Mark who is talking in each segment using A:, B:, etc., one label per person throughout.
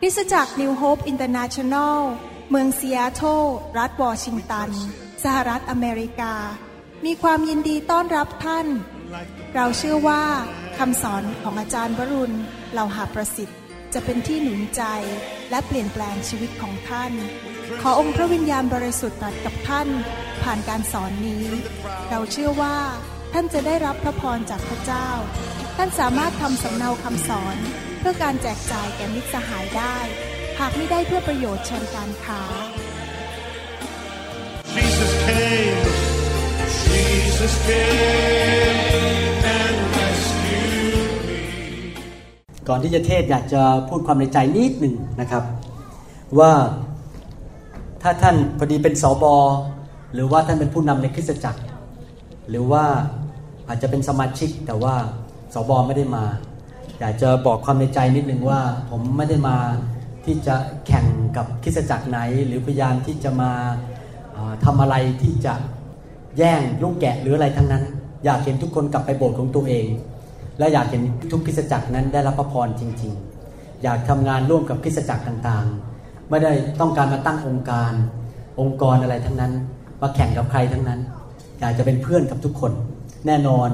A: คริสตจักร New Hope International เมืองซีแอตเทิลรัฐวอชิงตัน สหรัฐอเมริกา มีความยินดีต้อนรับท่าน เราเชื่อว่าคำสอนของอาจารย์วรุณเหล่าหาประสิทธิ์ จะเป็นที่หนุนใจและเปลี่ยนแปลงชีวิตของท่าน ขอองค์พระวิญญาณบริสุทธิ์ตรัสกับท่าน ผ่านการสอนนี้ เราเชื่อว่าท่านจะได้รับพระพรจากพระเจ้า ท่านสามารถทำสำเนาคำสอน เพื่อการแจกจ่ายแก่มิตรสหายได้ หากไม่ได้เพื่อประโยชน์เชิงการค้า
B: Jesus came, Jesus came and rescued me.
C: ก่อนที่จะเทศอยากจะพูดความในใจนิดหนึ่งนะครับ ว่าถ้าท่านพอดีเป็นสอบอหรือว่าท่านเป็นผู้นำในคริสตจักร หรือว่าอาจจะเป็นสมาชิกแต่ว่า สอบอไม่ได้มา อยากจะบอกความในใจนิดหนึ่งว่า ผมไม่ได้มาที่จะแข่งกับคิสจักรไหน หรือพยายามที่จะมาเอ่อทำอะไรที่จะแย่งลูกแกะหรืออะไรทั้งนั้น อยากเห็นทุกคนกลับไปโบสถ์ของตัวเอง และอยากเห็นทุกคิสจักรนั้นได้รับพระพรจริง ๆ อยากทำงานร่วมกับคิสจักรต่างๆ ไม่ได้ต้องการมาตั้งองค์การ องค์กรอะไรทั้งนั้น มาแข่งกับใครทั้งนั้น อยากจะเป็นเพื่อนกับทุกคน แน่นอน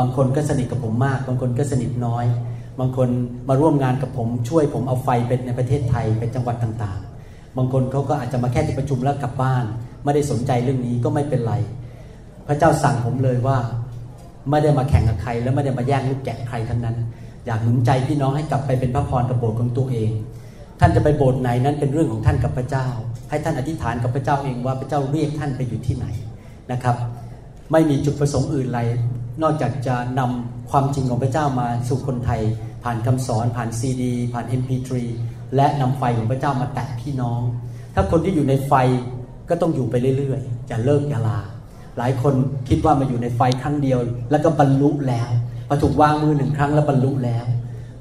C: บางคนก็สนิทกับผมมาก บางคนก็สนิทน้อย บางคนมาร่วมงานกับผมช่วยผมเอาไฟเป็นในประเทศไทยเป็นจังหวัดต่างๆ บางคนเขาก็อาจจะมาแค่ที่ประชุมแล้วกลับบ้าน ไม่ได้สนใจเรื่องนี้ก็ไม่เป็นไร พระเจ้าสั่งผมเลยว่าไม่ได้มาแข่งกับใคร และไม่ได้มาแย่งลูกแกะใครทั้งนั้น อยากหนุนใจพี่น้องให้กลับไปเป็นพระพรกับโบสถ์ของตัวเอง ท่านจะไปโบสถ์ไหนนั้นเป็นเรื่องของท่านกับพระเจ้า ให้ท่านอธิษฐานกับพระเจ้าเองว่าพระเจ้าเรียกท่านไปอยู่ที่ไหนนะครับ ไม่มีจุดประสงค์อื่นใด นอกจากจะนำความจริงของพระเจ้ามาสู่คนไทย ผ่านคำสอนผ่านซีดี ผ่าน MP3 และนำไฟของพระเจ้ามาแตะพี่น้อง ถ้าคนที่อยู่ในไฟก็ต้องอยู่ไปเรื่อยๆอย่าเลิกอย่าลา หลายคนคิดว่ามาอยู่ในไฟครั้งเดียว แล้วก็บรรลุแล้วพอถูกวางมือหนึ่งครั้งแล้วบรรลุแล้ว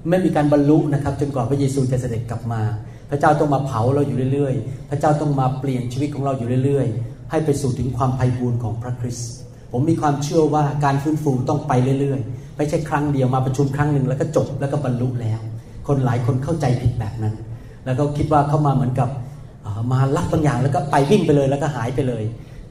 C: ไม่มีการบรรลุนะครับ จนกว่าพระเยซูจะเสด็จกลับมา พระเจ้าต้องมาเผาเราอยู่เรื่อยๆ พระเจ้าต้องมาเปลี่ยนชีวิตของเราอยู่เรื่อยๆ ให้ไปสู่ถึงความไพ่บูรณ์ของพระคริสต์ ผมมีความเชื่อว่าการฟื้นฟูต้องไปเรื่อยๆ ไม่ใช่ครั้งเดียวมาประชุมครั้งหนึ่งแล้วก็จบแล้วก็บรรลุแล้ว คนหลายคนเข้าใจผิดแบบนั้น แล้วก็คิดว่าเข้ามาเหมือนกับมารับบางอย่างแล้วก็ไปวิ่งไปเลยแล้วก็หายไปเลย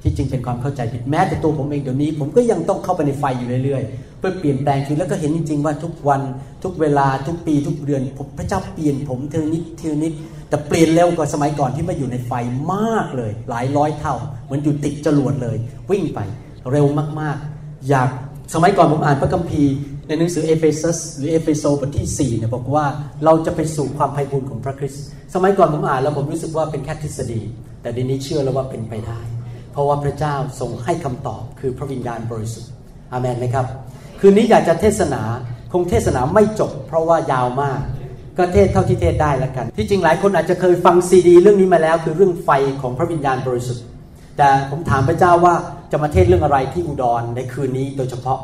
C: ที่จริงเป็นความเข้าใจผิดแม้แต่ตัวผมเองเดี๋ยวนี้ ผมก็ยังต้องเข้าไปในไฟอยู่เรื่อยๆ เพื่อเปลี่ยนแปลงชีวิตแล้วก็เห็นจริง ๆ ว่าทุกวันทุกเวลาทุกปีทุกเดือนผมพระเจ้าเปลี่ยนผมทีละนิดทีละนิดแต่เปลี่ยนเร็วกว่าสมัยก่อนที่มาอยู่ในไฟมากเลย หลายร้อยเท่าเหมือนอยู่ติดจรวดเลย วิ่งไป เร็วมากๆ อย่างสมัยก่อนผมอ่านพระคัมภีร์ในหนังสือ Ephesus หรือเอเฟโซบทที่ 4เนี่ยบอกว่าเราจะไปสู่ความไพบูลย์ของพระคริสต์สมัยก่อนผมอ่านแล้วผมรู้สึกว่าเป็นแค่ทฤษฎี แต่เดี๋ยวนี้เชื่อแล้วว่าเป็นไปได้ เพราะว่าพระเจ้าทรงให้คำตอบคือพระวิญญาณบริสุทธิ์อาเมนไหมครับ คืนนี้อยากจะเทศนาคงเทศนาไม่จบ เพราะว่ายาวมาก ก็เทศเท่าที่เทศได้ล้วกัน ที่จริงหลายคนอาจจะเคยฟังซีดี เรื่องนี้มาแล้ว คือเรื่องไฟของพระวิญญาณบริสุทธิ์ แต่ผมถามพระเจ้าว่า จะมาเทศเรื่องอะไรที่อุดรในคืนนี้โดยเฉพาะ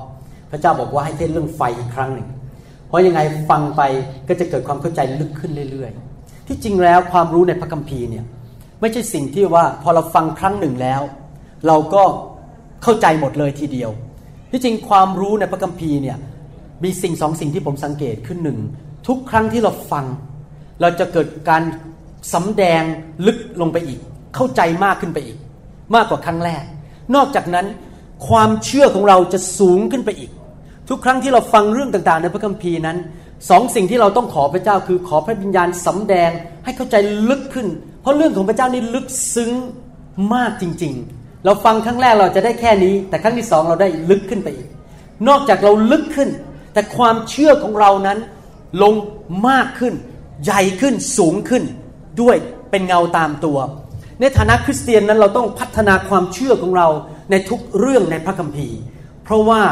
C: พระเจ้าบอกว่าให้เทศเรื่องไฟอีกครั้งหนึ่ง เพราะยังไงฟังไปก็จะเกิดความเข้าใจลึกขึ้นเรื่อยๆ ที่จริงแล้วความรู้ในพระคัมภีร์เนี่ยไม่ใช่สิ่งที่ว่าพอเราฟังครั้งหนึ่งแล้ว เราก็เข้าใจหมดเลยทีเดียว ที่จริงความรู้ในพระคัมภีร์เนี่ยมีสิ่งสองสิ่งที่ผมสังเกตขึ้นหนึ่งทุกครั้งที่เราฟัง เราจะเกิดการสำแดงลึกลงไปอีก เข้าใจมากขึ้นไปอีก มากกว่าครั้งแรก นอกจากนั้นความเชื่อของเราจะสูงขึ้นไปอีก ทุกครั้งที่เราฟังเรื่องต่างๆ ในพระคัมภีร์นั้นสองสิ่งที่เราต้องขอพระเจ้าคือขอพระวิญญาณสำแดงให้เข้าใจลึกขึ้น เพราะเรื่องของพระเจ้านี่ลึกซึ้งมากจริง ๆ เราฟังครั้งแรกเราจะได้แค่นี้ แต่ครั้งที่สองเราได้ลึกขึ้นไปอีก นอกจากเราลึกขึ้น แต่ความเชื่อของเรานั้นลงมากขึ้น ใหญ่ขึ้นสูงขึ้นด้วยเป็นเงาตามตัว ในฐานะคริสเตียนนั้นเราต้องพัฒนาความเชื่อของเราในทุกเรื่องในพระคัมภีร์ เพราะว่า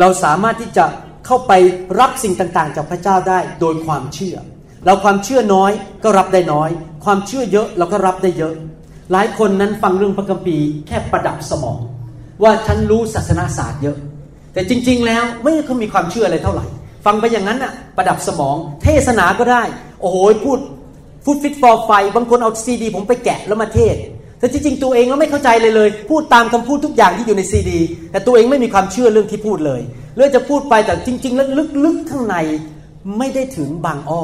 C: เราสามารถที่จะเข้าไปรับสิ่งต่างๆ จากพระเจ้าได้โดยความเชื่อ เราความเชื่อน้อยก็รับได้น้อย ความเชื่อเยอะเราก็รับได้เยอะ หลายคนนั้นฟังเรื่องพระคัมภีร์แค่ประดับสมอง ว่าฉันรู้ศาสนาศาสตร์เยอะ แต่จริง ๆ แล้วไม่เขามีความเชื่ออะไรเท่าไหร่ ฟังไปอย่างนั้นน่ะประดับสมอง เทศนาก็ได้ โอ้โหพูด ฟุตฟิตฟอร์ไฟบางคนเอาซีดี ผมไปแกะแล้วมาเทศน์ แต่ที่จริงตัวเองก็ไม่เข้าใจเลยเลย พูดตามคำพูดทุกอย่างที่อยู่ในซีดี แต่ตัวเองไม่มีความเชื่อเรื่องที่พูดเลยเรื่องจะพูดไปแต่จริง ๆ แล้วลึกๆข้างในไม่ได้ถึงบางอ้อ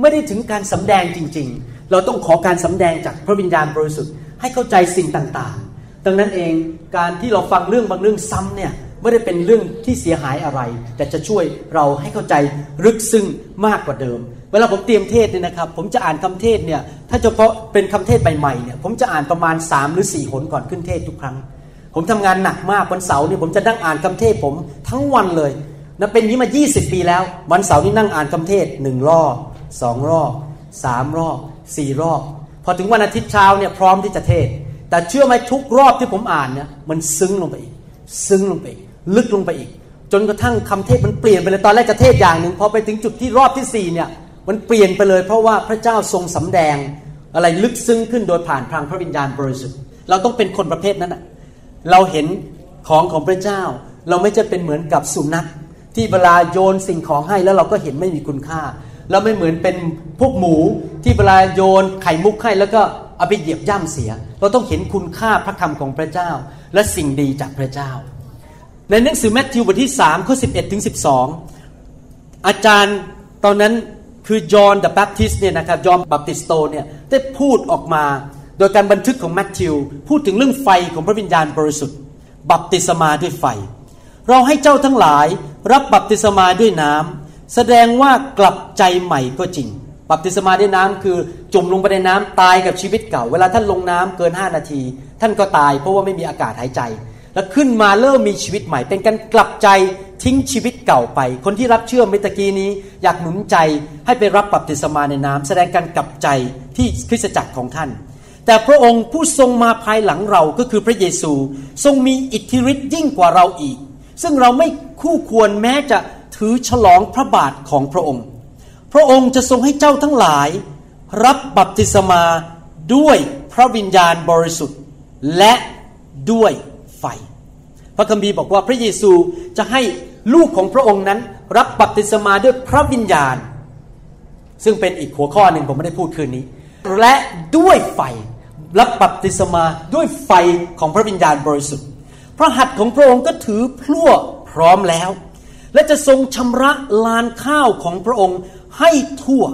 C: ไม่ได้ถึงการสำแดงจริง ๆ เราต้องขอการสำแดงจากพระวิญญาณบริสุทธิ์ให้เข้าใจสิ่งต่างๆ ดังนั้นเองการที่เราฟังเรื่องบางเรื่องซ้ำเนี่ย ไม่ได้เป็นเรื่องที่เสียหายอะไร แต่จะช่วยเราให้เข้าใจลึกซึ้งมากกว่าเดิม เวลาผมเตรียมเทศเนี่ยนะครับ ผมจะอ่านคำเทศเนี่ยถ้าเฉพาะเป็นคำเทศใหม่ๆเนี่ยผมจะอ่านประมาณ 3 หรือ4หนก่อนขึ้นเทศทุกครั้ง ผมทำงานหนักมากวันเสาร์นี่ผมจะนั่งอ่านคำเทศผมทั้งวันเลยนะเป็นนี้มา 20 ปีแล้ว วันเสาร์นี่นั่งอ่านคำเทศหนึ่งรอบสองรอบสามรอบสี่รอบพอถึงวันอาทิตย์เช้าเนี่ยพร้อมที่จะเทศ แต่เชื่อไหมทุกรอบที่ผมอ่านเนี่ยมันซึ้งลงไปอีก ซึ้งลงไปอีก ลึกลงไปอีก จนกระทั่งคำเทศมันเปลี่ยนไปเลยตอนแรกจะเทศอย่างหนึ่งพอไปถึงจุดที่รอบที่สี่เนี่ยมันเปลี่ยนไปเลย เพราะว่าพระเจ้าทรงสำแดงอะไรลึกซึ้งขึ้นโดยผ่านพลังพระวิญญาณบริสุทธิ์เราต้องเป็นคนประเภทนั้นอะเราเห็นของของพระเจ้า เราไม่จะเป็นเหมือนกับสุนัขที่เวลาโยนสิ่งของให้แล้วเราก็เห็นไม่มีคุณค่าเราไม่เหมือนเป็นพวกหมูที่เวลาโยนไข่มุกให้แล้วก็เอาไปเหยียบย่ำเสีย เราต้องเห็นคุณค่าพระคำของพระเจ้า และสิ่งดีจากพระเจ้า ในหนังสือแมทธิวบทที่3ข้อ11ถึง12 อาจารย์ตอนนั้นคือยอห์น the Baptist เนี่ยนะครับยอห์นบัพติสโตเนี่ยได้พูดออกมาโดยการบันทึกของ Matthew พูดถึงเรื่องไฟของพระวิญญาณบริสุทธิ์ บัพติศมาด้วยไฟ เราให้เจ้าทั้งหลายรับบัพติศมาด้วยน้ำแสดงว่ากลับใจใหม่ก็จริง บัพติศมาด้วยน้ำคือจมลงไปในน้ำตายกับชีวิตเก่า เวลาท่านลงน้ำเกิน 5 นาที ท่านก็ตายเพราะว่าไม่มีอากาศหายใจ แล้วขึ้นมาเริ่มมีชีวิตใหม่ เป็นการกลับใจทิ้งชีวิตเก่าไป คนที่รับเชื่อเมื่อกี้นี้ อยากหนุนใจให้ไปรับบัพติศมาในน้ำแสดงการกลับใจที่คริสตจักรของท่าน แต่พระองค์ผู้ทรงมาภายหลังเราก็คือพระเยซูทรงมีอิทธิฤทธิ์ยิ่งกว่าเราอีก ซึ่งเราไม่คู่ควรแม้จะถือฉลองพระบาทของพระองค์ พระองค์จะทรงให้เจ้าทั้งหลาย รับบัพติศมาด้วยพระวิญญาณบริสุทธิ์และด้วย ไฟ พระคัมภีร์บอกว่าพระเยซูจะให้ลูกของพระองค์นั้น รับบัพติศมาด้วยพระวิญญาณ ซึ่งเป็นอีกหัวข้อหนึ่งผมไม่ได้พูดคืนนี้ และด้วยไฟรับบัพติศมาด้วยไฟของพระวิญญาณบริสุทธิ์ พระหัตถ์ของพระองค์ก็ถือพลั่วพร้อมแล้ว และจะทรงชำระลานข้าวของพระองค์ให้ทั่ว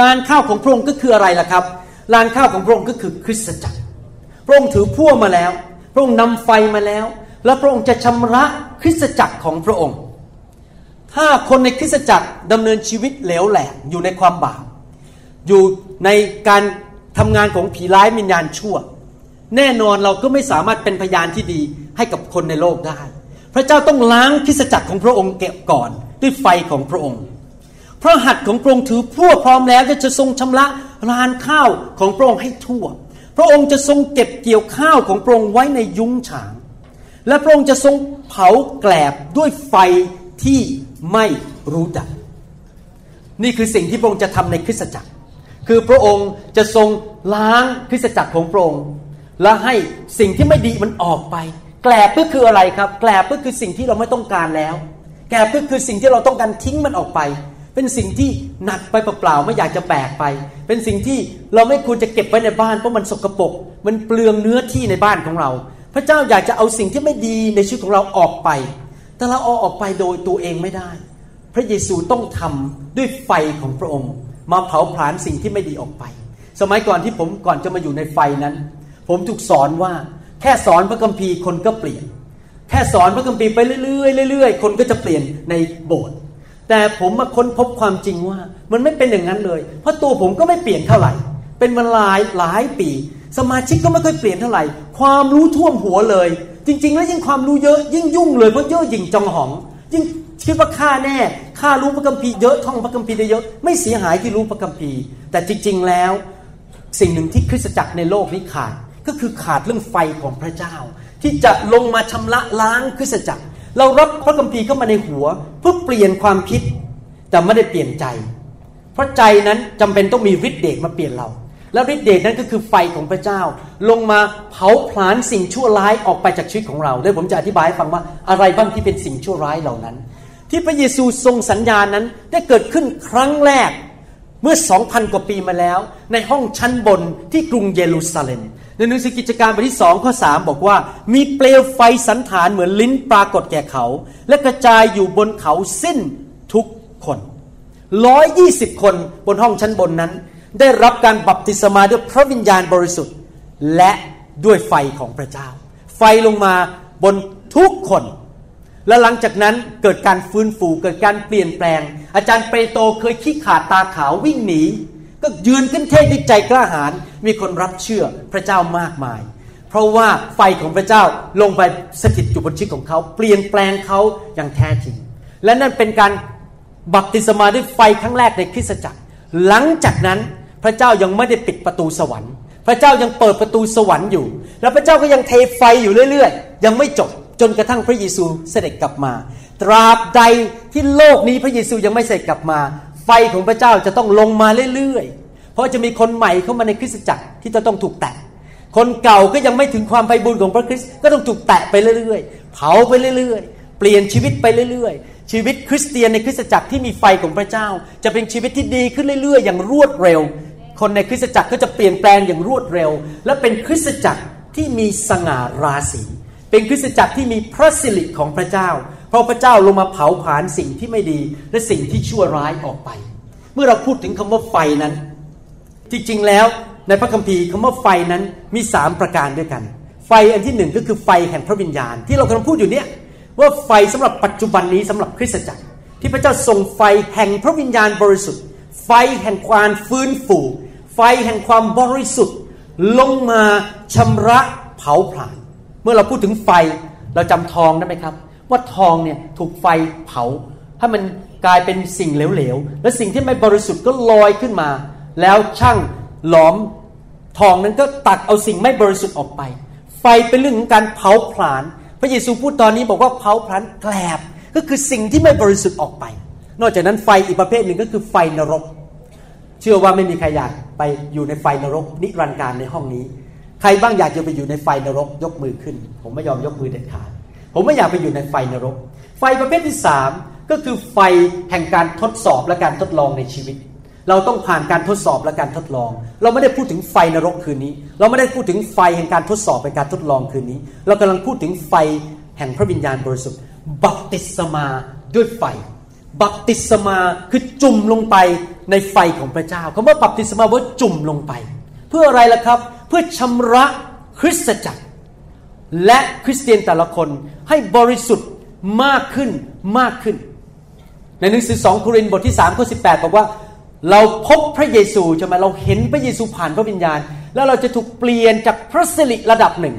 C: ลานข้าวของพระองค์ก็คืออะไรล่ะครับ ลานข้าวของพระองค์ก็คือคริสตจักร พระองค์ถือพั่วมาแล้ว ระองค์นำไฟมาแล้ว และพระองค์จะชำระคริสตจักรของพระองค์ ถ้าคนในคริสตจักรดำเนินชีวิตเหลวแหลกอยู่ในความบาปอยู่ในการทำงานของผีร้ายวิญญาณชั่ว แน่นอนเราก็ไม่สามารถเป็นพยานที่ดีให้กับคนในโลกได้ พระเจ้าต้องล้างคริสตจักรของพระองค์เก็บก่อนด้วยไฟของพระองค์ พระหัตถ์ของพระองค์ถือพั่วพร้อมแล้วจะทรงชำระลานข้าวของพระองค์ให้ทั่ว พระองค์จะทรงเก็บเกี่ยวข้าวของพระองค์ไว้ในยุ้งฉาง และพระองค์จะทรงเผาแกลบด้วยไฟที่ไม่รู้จัก นี่คือสิ่งที่พระองค์จะทำในคริสตจักร คือพระองค์จะทรงล้างคริสตจักรของพระองค์ และให้สิ่งที่ไม่ดีมันออกไป แกลบก็คืออะไรครับ แกลบก็คือสิ่งที่เราไม่ต้องการแล้ว แกลบก็คือสิ่งที่เราต้องการทิ้งมันออกไป เป็นสิ่งที่หนักไปเปล่าๆไม่อยากจะแบกไป เป็นสิ่งที่เราไม่ควรจะเก็บไว้ในบ้านเพราะมันสกปรกมันเปลืองเนื้อที่ในบ้านของเรา พระเจ้าอยากจะเอาสิ่งที่ไม่ดีในชีวิตของเราออกไป แต่เราเอาออกไปโดยตัวเองไม่ได้ พระเยซูต้องทำด้วยไฟของพระองค์ มาเผาผลาญสิ่งที่ไม่ดีออกไป สมัยก่อนที่ผมก่อนจะมาอยู่ในไฟนั้น ผมถูกสอนว่าแค่สอนพระคัมภีร์คนก็เปลี่ยน แค่สอนพระคัมภีร์ไปเรื่อยๆเรื่อยๆคนก็จะเปลี่ยนในโบสถ์ แต่ผมมาค้นพบความจริงว่า มันไม่เป็นอย่างนั้นเลย เพราะตัวผมก็ไม่เปลี่ยนเท่าไหร่ เป็นมาหลายหลายปี สมาชิกก็ไม่ค่อยเปลี่ยนเท่าไหร่ ความรู้ท่วมหัวเลย จริง ๆ แล้วยิ่งความรู้เยอะยิ่งยุ่งเลยเพราะเยอะยิ่งจองหอง ยิ่งคิดว่าข้าแน่ข้ารู้พระคัมภีร์เยอะท่องพระคัมภีร์ได้เยอะไม่เสียหายที่รู้พระคัมภีร์ แต่จริง ๆ แล้ว สิ่งหนึ่งที่คริสตจักรในโลกนี้ขาด ก็คือขาดเรื่องไฟของพระเจ้า ที่จะลงมาชำระล้างคริสตจักร เรารับพระคัมภีร์เข้ามาในหัว เพื่อเปลี่ยนความคิด แต่ไม่ได้เปลี่ยนใจ เพราะใจนั้นจำเป็นต้องมีฤทธิ์เดชมาเปลี่ยนเรา แล้วฤทธิ์เดชนั้นก็คือไฟของพระเจ้า ลงมาเผาผลาญสิ่งชั่วร้ายออกไปจากชีวิตของเราเดี๋ยวผมจะอธิบายให้ฟังว่าอะไรบ้างที่เป็นสิ่งชั่วร้ายเหล่านั้น ที่พระเยซูทรงสัญญานั้นได้เกิดขึ้นครั้งแรกเมื่อสองพันกว่าปีมาแล้ว ในห้องชั้นบนที่กรุงเยรูซาเล็ม ในหนังสือกิจการบทที่สองข้อสามบอกว่า มีเปลวไฟสันฐานเหมือนลิ้นปรากฏแก่เขา และกระจายอยู่บนเขาสิ้นทุกคนร้อยยี่สิบคนบนห้องชั้นบนนั้น ได้รับการบัพติศมาด้วยพระวิญญาณบริสุทธิ์ และด้วยไฟของพระเจ้า ไฟลงมาบนทุกคน และหลังจากนั้นเกิดการฟื้นฟูเกิดการเปลี่ยนแปลง อาจารย์เปโตรเคยขี้ขาดตาขาววิ่งหนี ก็ยืนขึ้นเทศด้วยใจกล้าหาญมีคนรับเชื่อพระเจ้ามากมาย เพราะว่าไฟของพระเจ้าลงไปสถิตอยู่บนชีวิตของเขา เปลี่ยนแปลงเขาอย่างแท้จริง และนั่นเป็นการบัพติศมาด้วยไฟครั้งแรกในคริสตจักร หลังจากนั้นพระเจ้ายังไม่ได้ปิดประตูสวรรค์ พระเจ้ายังเปิดประตูสวรรค์อยู่ แล้วพระเจ้าก็ยังเทไฟอยู่เรื่อยๆ ยังไม่จบจนกระทั่งพระเยซูเสด็จกลับมา ตราบใดที่โลกนี้พระเยซูยังไม่เสด็จกลับมา ไฟของพระเจ้าจะต้องลงมาเรื่อยๆ เพราะจะมีคนใหม่เข้ามาในคริสตจักรที่จะต้องถูกแตะ คนเก่าก็ยังไม่ถึงความไพบูรณ์ของพระคริสต์ก็ต้องถูกแตะไปเรื่อยๆ เผาไปเรื่อยๆ เปลี่ยนชีวิตไปเรื่อยๆ ชีวิตคริสเตียนในคริสตจักรที่มีไฟของพระเจ้า จะเป็นชีวิตที่ดีขึ้นเรื่อยๆ อย่างรวดเร็ว คนในคริสตจักรก็จะเปลี่ยนแปลงอย่างรวดเร็ว และเป็นคริสตจักรที่มีสง่าราศี เป็นคริสตจักรที่มีพระสิริของพระเจ้า เพราะพระเจ้าลงมาเผาผลาญสิ่งที่ไม่ดีและสิ่งที่ชั่วร้ายออกไป เมื่อเราพูดถึงคำว่าไฟนั้น จริงๆแล้วในพระคัมภีร์คำว่าไฟนั้นมีสามประการด้วยกัน ไฟอันที่หนึ่งก็คือไฟแห่งพระวิญญาณ ที่เรากำลังพูดอยู่เนี่ยว่าไฟสำหรับปัจจุบันนี้สำหรับคริสตจักร ที่พระเจ้าส่งไฟแห่งพระวิญญาณบริสุทธิ์ ไฟแห่งความฟื้นฟูไฟแห่งความบริสุทธิ์ลงมาชำระเผาผลาญเมื่อเราพูดถึงไฟเราจำทองได้ไหมครับ ว่าทองเนี่ยถูกไฟเผาให้มันกลายเป็นสิ่งเหลวๆ และสิ่งที่ไม่บริสุทธิ์ก็ลอยขึ้นมา แล้วช่างหลอมทองนั้นก็ตัดเอาสิ่งไม่บริสุทธิ์ออกไป ไฟเป็นเรื่องของการเผาผลาญ พระเยซูพูดตอนนี้บอกว่าเผาผลาญแกลบ ก็คือสิ่งที่ไม่บริสุทธิ์ออกไป นอกจากนั้นไฟอีกประเภทหนึ่งก็คือไฟนรก เชื่อว่าไม่มีใครอยากไปอยู่ในไฟนรก นิรันดร์การในห้องนี้ ใครบ้างอยากจะไปอยู่ในไฟนรกยกมือขึ้น ผมไม่ยอมยกมือเด็ดขาด ผมไม่อยากไปอยู่ในไฟนรก ไฟประเภทที่สามก็คือไฟแห่งการทดสอบและการทดลองในชีวิต เราต้องผ่านการทดสอบและการทดลอง เราไม่ได้พูดถึงไฟนรกคืนนี้ เราไม่ได้พูดถึงไฟแห่งการทดสอบเป็นการทดลองคืนนี้ เรากำลังพูดถึงไฟแห่งพระวิญญาณบริสุทธิ์ บัพติศมาด้วยไฟ บัพติศมาคือจุ่มลงไปในไฟของพระเจ้าคำว่าบัพติศมาว่าจุ่มลงไป เพื่ออะไรล่ะครับ เพื่อชำระคริสตจักร และคริสเตียนแต่ละคนให้บริสุทธิ์มากขึ้นมากขึ้น ในหนังสือสองโครินธ์บทที่3ข้อ18 บอกว่า เราพบพระเยซูใช่ไหมเราเห็นพระเยซูผ่านพระวิญญาณ แล้วเราจะถูกเปลี่ยนจากพระสิริระดับหนึ่ง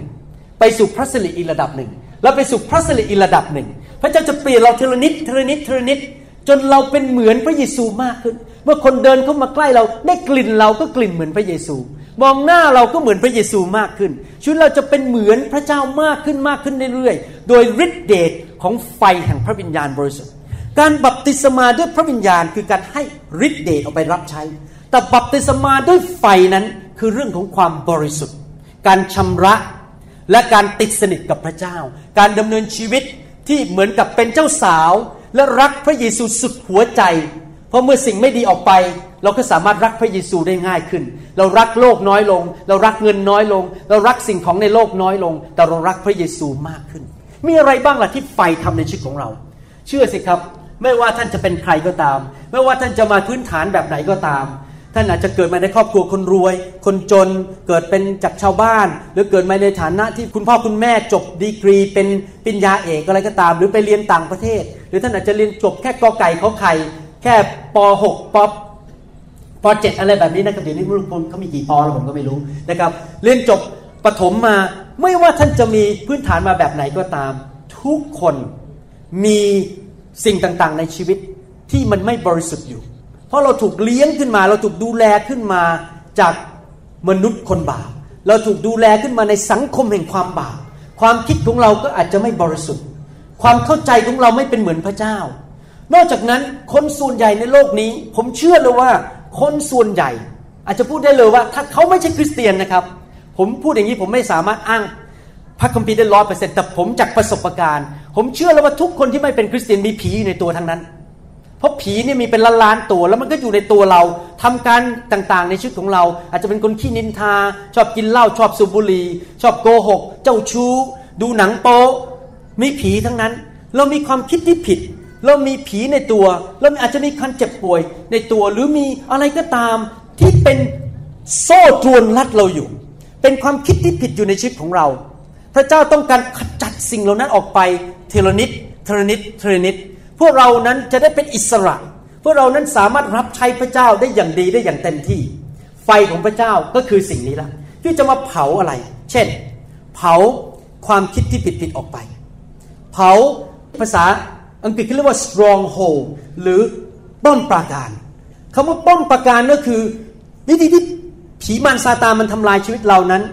C: ไปสู่พระสิริอีกระดับหนึ่ง แล้วไปสู่พระสิริอีกระดับหนึ่ง พระเจ้าจะเปลี่ยนเราเทละนิดเทละนิดเทละนิดจนเราเป็นเหมือนพระเยซูมากขึ้น เมื่อคนเดินเข้ามาใกล้เราได้กลิ่นเราก็กลิ่นเหมือนพระเยซู มองหน้าเราก็เหมือนพระเยซูมากขึ้นชีวิตเราจะเป็นเหมือนพระเจ้ามากขึ้นมากขึ้นเรื่อยๆ โดยฤทธิเดชของไฟแห่งพระวิญญาณบริสุทธิ์ การบัพติศมาด้วยพระวิญญาณคือการให้ฤทธิเดชออกไปรับใช้ แต่บัพติศมาด้วยไฟนั้นคือเรื่องของความบริสุทธิ์ การชำระและการติดสนิทกับพระเจ้า การดำเนินชีวิตที่เหมือนกับเป็นเจ้าสาว และรักพระเยซูสุดหัวใจ เพราะเมื่อสิ่งไม่ดีออกไป เราก็สามารถรักพระเยซูได้ง่ายขึ้น เรารักโลกน้อยลง เรารักเงินน้อยลง เรารักสิ่งของในโลกน้อยลง แต่เรารักพระเยซูมากขึ้น มีอะไรบ้างล่ะที่ไฟทำในชีวิตของเรา เชื่อสิครับ ไม่ว่าท่านจะเป็นใครก็ตาม ไม่ว่าท่านจะมาพื้นฐานแบบไหนก็ตาม ท่านอาจจะเกิดมาในครอบครัวคนรวย คนจน เกิดเป็นจากชาวบ้าน หรือเกิดมาในฐานะที่คุณพ่อคุณแม่จบดีกรี เป็นปริญญาเอกอะไรก็ตาม หรือไปเรียนต่างประเทศ หรือท่านอาจจะเรียนจบแค่กอไก่ขอไข่แค่ป .6 ป ป .7 อะไรแบบนี้นะครับเดี๋ยวนี้ไม่รู้เขามีกี่ปแล้วผมก็ไม่รู้นะครับเรียนจบประถมมาไม่ว่าท่านจะมีพื้นฐานมาแบบไหนก็ตาม ทุกคนมีสิ่งต่างๆ ในชีวิตที่มันไม่บริสุทธิ์อยู่ เพราะเราถูกเลี้ยงขึ้นมา เราถูกดูแลขึ้นมาจากมนุษย์คนบาปเราถูกดูแลขึ้นมาในสังคมแห่งความบาปความคิดของเราก็อาจจะไม่บริสุทธิ์ ความเข้าใจของเราไม่เป็นเหมือนพระเจ้า นอกจากนั้นคนส่วนใหญ่ในโลกนี้ ผมเชื่อเลยว่า คนส่วนใหญ่ อาจจะพูดได้เลยว่า ถ้าเขาไม่ใช่คริสเตียนนะครับ ผมพูดอย่างนี้ผมไม่สามารถอ้างพระคัมภีร์ได้ร้อยเปอร์เซ็นต์แต่ผมจากประสบการณ์ ผมเชื่อแล้วว่าทุกคนที่ไม่เป็นคริสเตียนมีผีอยู่ในตัวทั้งนั้น เพราะผีเนี่ยมีเป็นล้านล้านๆตัว แล้วมันก็อยู่ในตัวเราทำการต่างๆ ในชีวิตของเรา อาจจะเป็นคนขี้นินทา ชอบกินเหล้าชอบสูบบุหรี่ชอบโกหก เจ้าชู้ ดูหนังโป๊มีผีทั้งนั้น เรามีความคิดที่ผิด เรามีผีในตัว เราอาจจะมีความเจ็บป่วยในตัว หรือมีอะไรก็ตามที่เป็นโซ่ตรวนรัดเราอยู่ เป็นความคิดที่ผิดอยู่ในชีวิตของเรา พระเจ้าต้องการขจัดสิ่งเหล่านั้นออกไปเทละนิดเทละนิดเทละนิดพวกเรานั้นจะได้เป็นอิสระ พวกเรานั้นสามารถรับใช้พระเจ้าได้อย่างดีได้อย่างเต็มที่ ไฟของพระเจ้าก็คือสิ่งนี้ละที่จะมาเผาอะไร เช่น เผาความคิดที่ผิดผิดๆออกไป เผาภาษา อังกฤษเขาเรียกว่า stronghold หรือป้อมปราการคำว่าป้อมปราการก็คือวิธีที่ผีมารซาตานมันทำลายชีวิตเรานั้น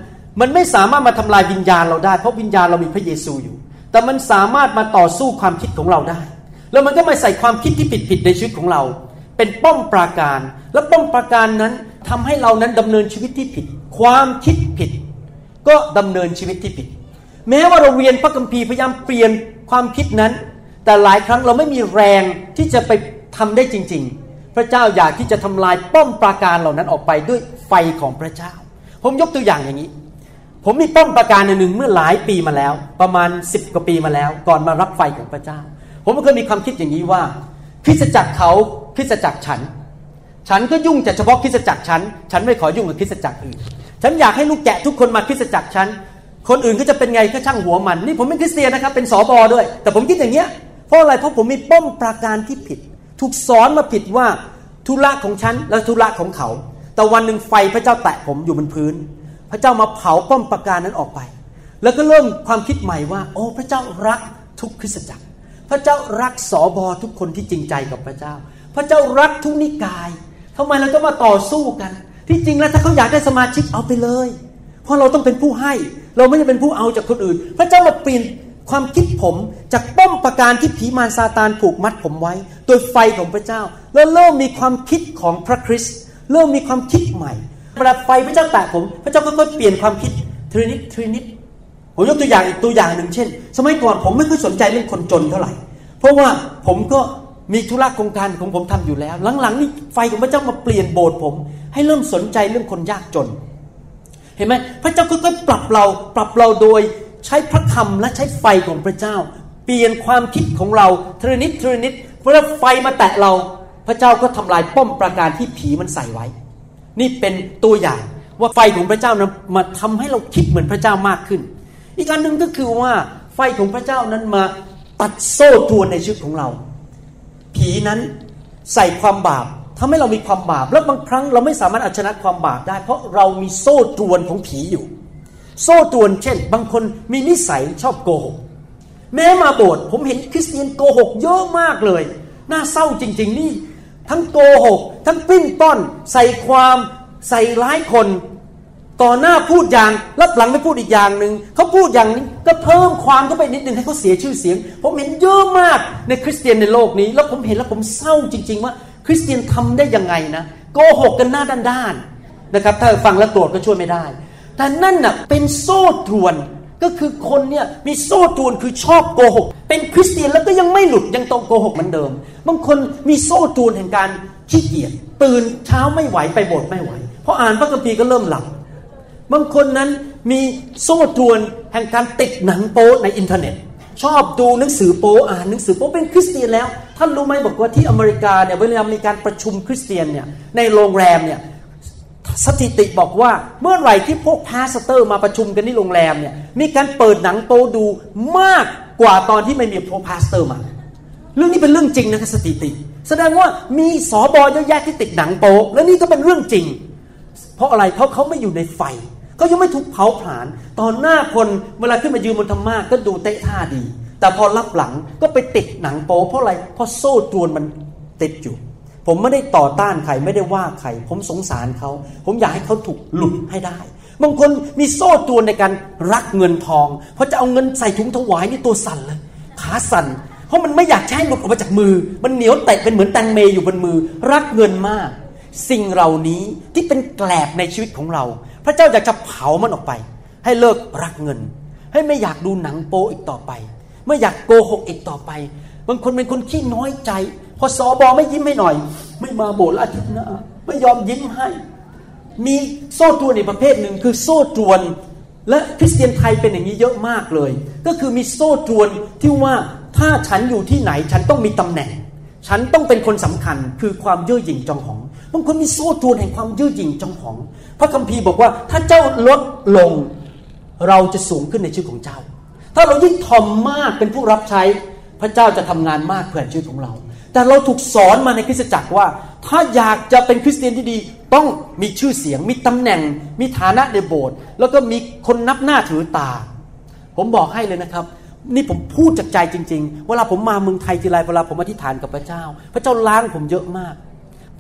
C: มันไม่สามารถมาทำลายวิญญาณเราได้ เพราะวิญญาณเรามีพระเยซูอยู่ แต่มันสามารถมาต่อสู้ความคิดของเราได้ แล้วมันก็มาใส่ความคิดที่ผิดผิดๆในชีวิตของเรา เป็นป้อมปราการ และป้อมปราการนั้นทำให้เรานั้นดำเนินชีวิตที่ผิด ความคิดผิด ก็ดำเนินชีวิตที่ผิด แม้ว่าเราเรียนพระคัมภีร์พยายามเปลี่ยนความคิดนั้น แต่หลายครั้งเราไม่มีแรงที่จะไปทำได้จริง ๆ พระเจ้าอยากที่จะทำลายป้อมปราการเหล่านั้นออกไปด้วยไฟของพระเจ้า ผมยกตัวอย่างอย่างนี้ ผมมีป้อมปราการหนึ่งเมื่อหลายปีมาแล้ว ประมาณ 10 กว่าปีมาแล้ว ก่อนมารับไฟของพระเจ้า ผมก็เคยมีความคิดอย่างนี้ว่าคริสจักรเขาคริสจักรฉัน ฉันก็ยุ่งแต่เฉพาะคริสจักรฉัน ฉันไม่ขอยุ่งกับคริสจักรอื่นฉันอยากให้ลูกแกะทุกคนมาคริสจักรฉันคนอื่นก็จะเป็นไงก็ช่างหัวมัน นี่ผมเป็นคริสเตียนนะครับเป็นสอบอด้วย แต่ผมคิดอย่างเงี้ย เพราะอะไรเพราะผมมีป้อมปราการที่ผิด ถูกสอนมาผิดว่าธุระของฉันและธุระของเขา แต่วันหนึ่งไฟพระเจ้าแตะผมอยู่บนพื้น พระเจ้ามาเผาป้อมปราการนั้นออกไป แล้วก็เริ่มความคิดใหม่ว่า โอ้พระเจ้ารักทุกคริสตจักร พระเจ้ารักสอบอทุกคนที่จริงใจกับพระเจ้า พระเจ้ารักทุกนิกายทำไมเราจะมาต่อสู้กัน ที่จริงแล้วถ้าเขาอยากได้สมาชิกเอาไปเลย เพราะเราต้องเป็นผู้ให้ เราไม่ได้เป็นผู้เอาจากคนอื่น พระเจ้ามาเปลี่ยน ความคิดผมจากป้อมประการที่ผีมารซาตานผูกมัดผมไว้ โดยไฟของพระเจ้า แล้วเริ่มมีความคิดของพระคริสต์เริ่มมีความคิดใหม่เวลาไฟพระเจ้าแตะผม พระเจ้าก็ค่อยๆเปลี่ยนความคิดทีนิดทีนิดผมยกตัวอย่างอีกตัวอย่างหนึ่งเช่น สมัยก่อนผมไม่ค่อยสนใจเรื่องคนจนเท่าไหร่ เพราะว่าผมก็มีธุระโครงการของผมทำอยู่แล้ว หลังๆนี่ไฟของพระเจ้ามาเปลี่ยนโบสถ์ผม ให้เริ่มสนใจเรื่องคนยากจน เห็นไหมพระเจ้าค่อยๆปรับเราปรับเราโดย ใช้พระคำและใช้ไฟของพระเจ้า เปลี่ยนความคิดของเราเทรนิดเทรนิดเมื่อไฟมาแตะเรา พระเจ้าก็ทำลายป้อมปราการที่ผีมันใส่ไว้ นี่เป็นตัวอย่างว่าไฟของพระเจ้านั้นมาทำให้เราคิดเหมือนพระเจ้ามากขึ้น อีกอันหนึ่งก็คือว่าไฟของพระเจ้านั้นมาตัดโซ่ตรวนในชีวิตของเรา ผีนั้นใส่ความบาปทำให้เรามีความบาป แล้วบางครั้งเราไม่สามารถเอาชนะความบาปได้ เพราะเรามีโซ่ตรวนของผีอยู่ โซ่ตรวนเช่น บางคนมีนิสัยชอบโกหก แม้มาโบสถ์ผมเห็นคริสเตียนโกหกเยอะมากเลย น่าเศร้าจริง ๆ นี่ ทั้งโกหก ทั้งปิ้นป้อนใส่ความใส่ร้ายคน ต่อหน้าพูดอย่างรับหลังไม่พูดอีกอย่างหนึ่งเขาพูดอย่างนี้ก็เพิ่มความเข้าไปนิดนึงให้เขาเสียชื่อเสียง ผมเห็นเยอะมากในคริสเตียนในโลกนี้ แล้วผมเห็นแล้วผมเศร้าจริง ๆ ว่า คริสเตียนทำได้ยังไงนะโกหกกันหน้าด้านๆนะครับถ้าฟังแล้วโกรธก็ช่วยไม่ได้ แต่นั่นน่ะเป็นโซ่ตรวนก็คือคนเนี่ยมีโซ่ตรวนคือชอบโกหก เป็นคริสเตียนแล้วก็ยังไม่หลุดยังต้องโกหกเหมือนเดิม บางคนมีโซ่ตรวนแห่งการขี้เกียจตื่นเช้าไม่ไหวไปโบสถ์ไม่ไหวเพราะอ่านพระคัมภีร์ก็เริ่มหลับบางคนนั้นมีโซ่ตรวนแห่งการติดหนังโป๊ในอินเทอร์เน็ต ชอบดูหนังสือโป๊อ่านหนังสือโป๊เป็นคริสเตียนแล้ว ท่านรู้ไหมบอกว่าที่อเมริกาเนี่ยเวลามีการประชุมคริสเตียนเนี่ยในโรงแรมเนี่ย สถิติบอกว่าเมื่อไหร่ที่พวก pastor มาประชุมกันที่โรงแรมเนี่ยมีการเปิดหนังโป๊ดูมากกว่าตอนที่ไม่มีพวก pastor มา เรื่องนี้เป็นเรื่องจริงนะครับสถิติ แสดงว่ามีสอบอเยอะแยะที่ติดหนังโป๊และนี่ก็เป็นเรื่องจริง เพราะอะไรเพราะเขาไม่อยู่ในไฟเขายังไม่ถูกเผาผลาญต่อหน้าคนเวลาขึ้นมายืนบนธรรมาสน์ก็ดูเต๊ะท่าดี แต่พอลับหลังก็ไปติดหนังโป๊เพราะอะไรเพราะโซ่ตรวนมันติดอยู่ ผมไม่ได้ต่อต้านใครไม่ได้ว่าใคร ผมสงสารเขา ผมอยากให้เขาถูกหลุดให้ได้ บางคนมีโซ่ตรวนในการรักเงินทองเพอจะเอาเงินใส่ถุงถวายนี่ตัวสั่นเลยขาสั่น เพราะมันไม่อยากใช้หลุดออกมาจากมือ มันเหนียวเตะเป็นเหมือนแตงเมยอยู่บนมือ รักเงินมาก สิ่งเหล่านี้ที่เป็นแกลบในชีวิตของเรา พระเจ้าอยากจะเผามันออกไป ให้เลิกรักเงิน ให้ไม่อยากดูหนังโป๊อีกต่อไป ไม่อยากโกหกอีกต่อไป บางคนเป็นคนขี้น้อยใจ พอสอบอไม่ยิ้มให้หน่อย ไม่มาโบสถ์อาทิตย์หน้าไม่ยอมยิ้มให้ มีโซ่ตรวนอีกประเภทหนึ่งคือโซ่ตรวนและคริสเตียนไทยเป็นอย่างนี้เยอะมากเลย ก็คือมีโซ่ตรวนที่ว่าถ้าฉันอยู่ที่ไหนฉันต้องมีตำแหน่ง ฉันต้องเป็นคนสำคัญคือความเย่อหยิ่งจองหองบางคนมีโซ่ตรวนแห่งความเย่อหยิ่งจองหอง พระคัมภีร์บอกว่าถ้าเจ้าลดลงเราจะสูงขึ้นในชีวิตของเจ้า ถ้าเรายิ่งทอมมากเป็นผู้รับใช้พระเจ้าจะทำงานมากเพื่อชีวิตของเรา แต่เราถูกสอนมาในคริสตจักรว่า ถ้าอยากจะเป็นคริสเตียนที่ดี ต้องมีชื่อเสียง มีตำแหน่ง มีฐานะในโบสถ์แล้วก็มีคนนับหน้าถือตา ผมบอกให้เลยนะครับ นี่ผมพูดจากใจจริง ๆ เวลาผมมาเมืองไทยทีไรเวลาผมอธิษฐานกับพระเจ้า พระเจ้าล้างผมเยอะมาก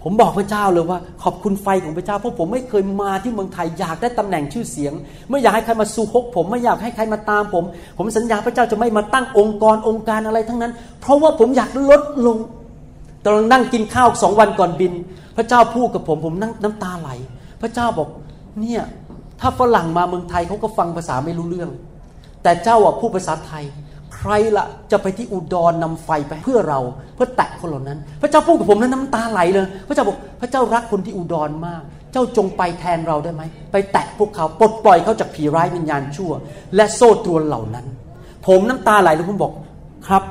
C: ผมบอกพระเจ้าเลยว่า ขอบคุณไฟของพระเจ้าเพราะผมไม่เคยมาที่เมืองไทยอยากได้ตำแหน่งชื่อเสียง ไม่อยากให้ใครมาสู้ฮกผมไม่อยากให้ใครมาตามผม ผมสัญญาพระเจ้าจะไม่มาตั้งองค์กรองค์การอะไรทั้งนั้น เพราะว่าผมอยากลดลง ตอนนั่งกินข้าวสองวันก่อนบิน พระเจ้าพูดกับผมผมนั่งน้ำตาไหล พระเจ้าบอกเนี่ยถ้าฝรั่งมาเมืองไทยเขาก็ฟังภาษาไม่รู้เรื่อง แต่เจ้าอะพูดภาษาไทย ใครละจะไปที่อุดรนนำไฟไปเพื่อเราเพื่อแตะคนเหล่านั้น พระเจ้าพูดกับผมแล้วน้ำตาไหลเลย พระเจ้าบอกพระเจ้ารักคนที่อุดรมาก เจ้าจงไปแทนเราได้ไหมไปแตะพวกเขาปลดปล่อยเขาจากผีร้ายวิญญาณชั่ว และโซ่ตรวนเหล่านั้น ผมน้ำตาไหลแล้วผมบอกครับ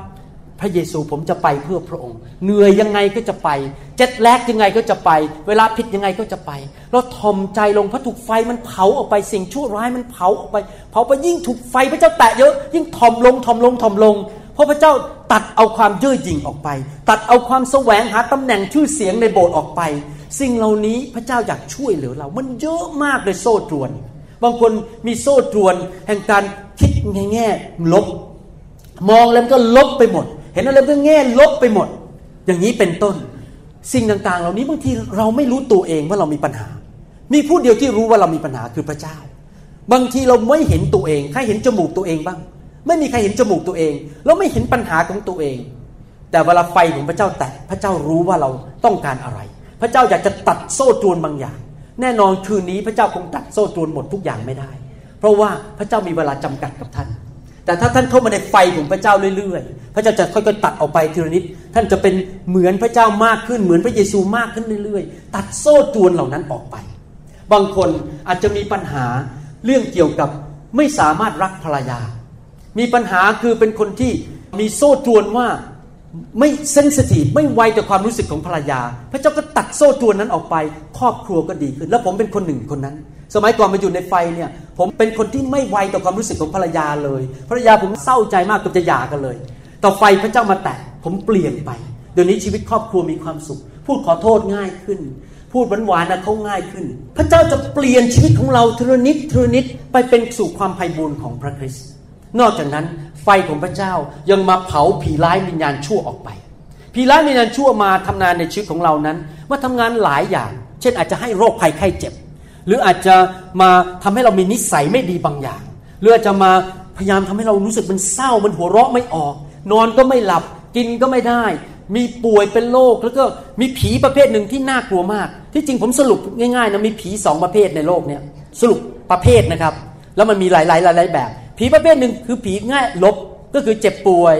C: พระเยซูผมจะไปเพื่อพระองค์ เหนื่อยยังไงก็จะไป เจ็ดแลกยังไงก็จะไป เวลาผิดยังไงก็จะไป เราทอมใจลงเพราะถูกไฟมันเผาออกไปสิ่งชั่วร้ายมันเผาออกไป เผาไปยิ่งถูกไฟพระเจ้าแตะเยอะ ยิ่งทอมลงทอมลงทอมลง เพราะพระเจ้าตัดเอาความเย่อหยิ่งออกไป ตัดเอาความแสวงหาตำแหน่งชื่อเสียงในโบสถ์ออกไป สิ่งเหล่านี้พระเจ้าอยากช่วยเหลือเรา มันเยอะมากเลยโซ่ตรวน บางคนมีโซ่ตรวนแห่งการคิดในแง่ลบ มองแล้วก็ลบไปหมด เห็นอะไรก็แง่ลบไปหมด อย่างนี้เป็นต้น สิ่งต่างๆ เหล่านี้บางทีเราไม่รู้ตัวเองว่าเรามีปัญหา มีผู้เดียวที่รู้ว่าเรามีปัญหาคือพระเจ้า บางทีเราไม่เห็นตัวเองใครเห็นจมูกตัวเองบ้าง ไม่มีใครเห็นจมูกตัวเองเราไม่เห็นปัญหาของตัวเอง แต่เวลาไฟของพระเจ้าแตะพระเจ้ารู้ว่าเราต้องการอะไร พระเจ้าอยากจะตัดโซ่ตรวนบางอย่าง แน่นอนคืนนี้พระเจ้าคงตัดโซ่ตรวนหมดทุกอย่างไม่ได้ เพราะว่าพระเจ้ามีเวลาจำกัดกับท่าน แต่ถ้าท่านเข้ามาในไฟของพระเจ้าเรื่อยๆ พระเจ้าจะค่อยๆตัดออกไปทีละนิด ท่านจะเป็นเหมือนพระเจ้ามากขึ้น เหมือนพระเยซูมากขึ้นเรื่อยๆ ตัดโซ่ตรวนเหล่านั้นออกไป บางคนอาจจะมีปัญหาเรื่องเกี่ยวกับไม่สามารถรักภรรยา มีปัญหาคือเป็นคนที่มีโซ่ตรวนว่า ไม่เซนสทีฟไม่ไวต่อความรู้สึกของภรรยา พระเจ้าก็ตัดโซ่ตรวนนั้นออกไป ครอบครัวก็ดีขึ้น แล้วผมเป็นคนหนึ่งคนนั้น สมัยก่อนมาอยู่ในไฟเนี่ย ผมเป็นคนที่ไม่ไวต่อความรู้สึกของภรรยาเลย ภรรยาผมเศร้าใจมากกือบจะหย่ากันเลย ต่อไฟพระเจ้ามาแตะผมเปลี่ยนไปเดี๋ยวนี้ชีวิตครอบครัวมีความสุข พูดขอโทษง่ายขึ้น พูดหวานๆนะเขาง่ายขึ้น พระเจ้าจะเปลี่ยนชีวิตของเราทีละนิดทีละนิดไปเป็นสู่ความไพ่บูรณ์ของพระคริสต์นอกจากนั้น ไฟของพระเจ้ายังมาเผาผีร้ายวิญญาณชั่วออกไป ผีร้ายวิญญาณชั่วมาทำงานในชีวิตของเรานั้นมาทำงานหลายอย่าง เช่นอาจจะให้โรคภัยไข้เจ็บ หรืออาจจะมาทำให้เรามีนิสัยไม่ดีบางอย่าง หรืออาจจะมาพยายามทำให้เรารู้สึกมันเศร้ามันหัวเราะไม่ออก นอนก็ไม่หลับกินก็ไม่ได้ มีป่วยเป็นโรคแล้วก็มีผีประเภทหนึ่งที่น่ากลัวมาก ที่จริงผมสรุปง่ายๆนะมีผีสองประเภทในโลกเนี้ยสรุปประเภทนะครับ แล้วมันมีหลายๆหลายๆแบบ ผีประเภทหนึ่งคือผีง่ายลบก็คือเจ็บป่วย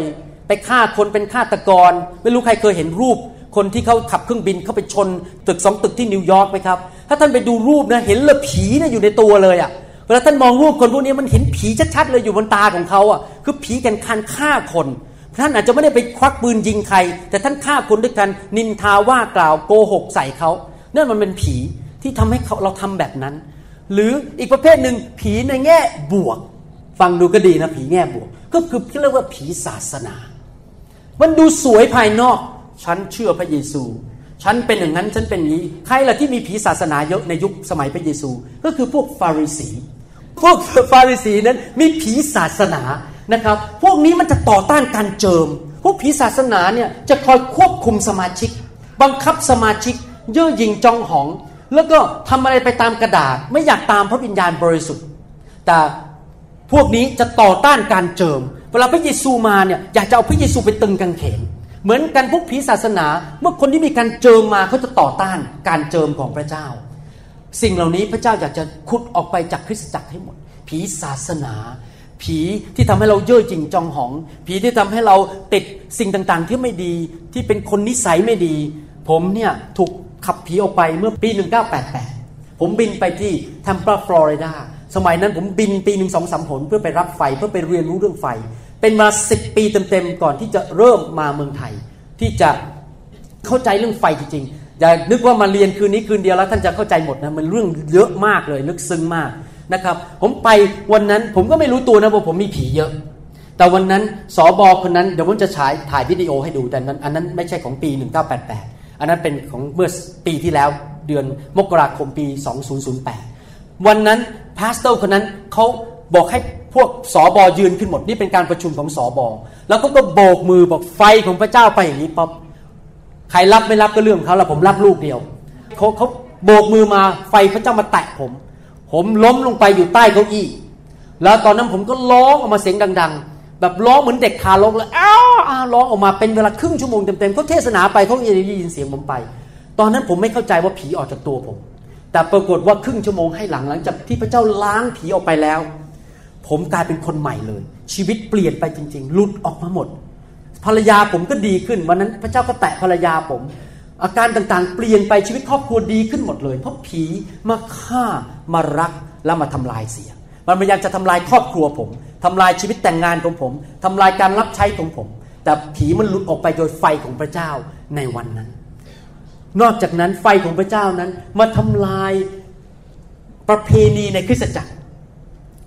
C: ไปฆ่าคนเป็นฆาตกร ไม่รู้ใครเคยเห็นรูป คนที่เขาขับเครื่องบินเข้าไปชน ตึกสองตึกที่นิวยอร์กไหมครับ ถ้าท่านไปดูรูปนะเห็นเลยผีนะอยู่ในตัวเลยอะ่ะเวลาท่านมองรูปคนพวกนี้มันเห็นผีชัดๆเลยอยู่บนตาของเขาอะคือผีกันคันฆ่าคนท่านอาจจะไม่ได้ไปควักปืนยิงใคร แต่ท่านฆ่าคนด้วยกันนินทาว่ากล่าวโกหกใส่เขานั่นมันเป็นผีที่ทำให้เราทำแบบนั้น หรืออีกประเภทหนึ่งผีในแง่บวก ฟังดูก็ดีนะผีแง่บวก ก็คือเรียกว่าผีศาสนา มันดูสวยภายนอก ฉันเชื่อพระเยซู ฉันเป็นอย่างนั้นฉันเป็นนี้ ใครล่ะที่มีผีศาสนาเยอะในยุคสมัยพระเยซู ก็คือพวกฟาริสี พวกฟาริสีนั้นมีผีศาสนานะครับ พวกนี้มันจะต่อต้านการเจิม พวกผีศาสนาเนี่ยจะคอยควบคุมสมาชิก บังคับสมาชิก เย่อหยิ่งจองหอง แล้วก็ทำอะไรไปตามกระดาษ ไม่อยากตามพระวิญญาณบริสุทธิ์ แต่ พวกนี้จะต่อต้านการเจิม เวลาพระเยซูมาเนี่ยอยากจะเอาพระเยซูไปตึงกางเขน เหมือนกันพวกผีศาสนา เมื่อคนที่มีการเจิมมาเขาจะต่อต้านการเจิมของพระเจ้า สิ่งเหล่านี้พระเจ้าอยากจะขุดออกไปจากคริสตจักรให้หมด ผีศาสนา ผีที่ทำให้เราเย่อหยิ่งจองหอง ผีที่ทำให้เราติดสิ่งต่างๆ ที่ไม่ดีที่เป็นคนนิสัยไม่ดี ผมเนี่ยถูกขับผีออกไปเมื่อปี 1988 ผมบินไปที่แทมปอร์ฟลอริดา สมัยนั้นผมบินปีหนึ่งสองสามหนเพื่อไปรับไฟเพื่อไปเรียนรู้เรื่องไฟ เป็นมาสิบปีเต็มๆก่อนที่จะเริ่มมาเมืองไทย ที่จะเข้าใจเรื่องไฟจริงๆอย่านึกว่ามาเรียนคืนนี้คืนเดียวแล้วท่านจะเข้าใจหมดนะมันเรื่องเยอะมากเลยลึกซึ้งมากนะครับ ผมไปวันนั้นผมก็ไม่รู้ตัวนะว่าผมมีผีเยอะ แต่วันนั้นสอบอคนนั้นเดี๋ยวผมจะฉายถ่ายวิดีโอให้ดูแต่นั้นอันนั้นไม่ใช่ของปี 1988 อันนั้นเป็นของเมื่อปีที่แล้วเดือนมกราคมปี 2008 วันนั้น pastor คนนั้นเขาบอกให้พวกสอบอยืนขึ้นหมดนี่เป็นการประชุมของสอบอแล้วเขาก็โบกมือบอกไฟของพระเจ้าไปอย่างนี้ป๊อปใครรับไม่รับก็เรื่องเขาแล้วผมรับลูกเดียวเขาเขาโบกมือมาไฟพระเจ้ามาแตะผม ผมล้มลงไปอยู่ใต้เก้าอี้ แล้วตอนนั้นผมก็ร้องออกมาเสียงดัง ๆ แบบร้องเหมือนเด็กคารกเลยอ้าวอ้าวร้องออกมาเป็นเวลาครึ่งชั่วโมงเต็มๆเขาเทศนาไปเขาได้ยินเสียงผมไป ตอนนั้นผมไม่เข้าใจว่าผีออกจากตัวผม แต่ปรากฏว่าครึ่งชั่วโมงให้หลังหลังจากที่พระเจ้าล้างผีออกไปแล้ว ผมกลายเป็นคนใหม่เลย ชีวิตเปลี่ยนไปจริง ๆ หลุดออกมาหมด ภรรยาผมก็ดีขึ้นวันนั้นพระเจ้าก็แตะภรรยาผม อาการต่างๆ เปลี่ยนไปชีวิตครอบครัวดีขึ้นหมดเลย เพราะผีมาฆ่ามารักและมาทำลายเสีย มันพยายามจะทำลายครอบครัวผมทำลายชีวิตแต่งงานของผมทำลายการรับใช้ของผม แต่ผีมันหลุดออกไปโดยไฟของพระเจ้าในวันนั้น นอกจากนั้นไฟของพระเจ้านั้นมาทำลายประเพณีในคริสตจักร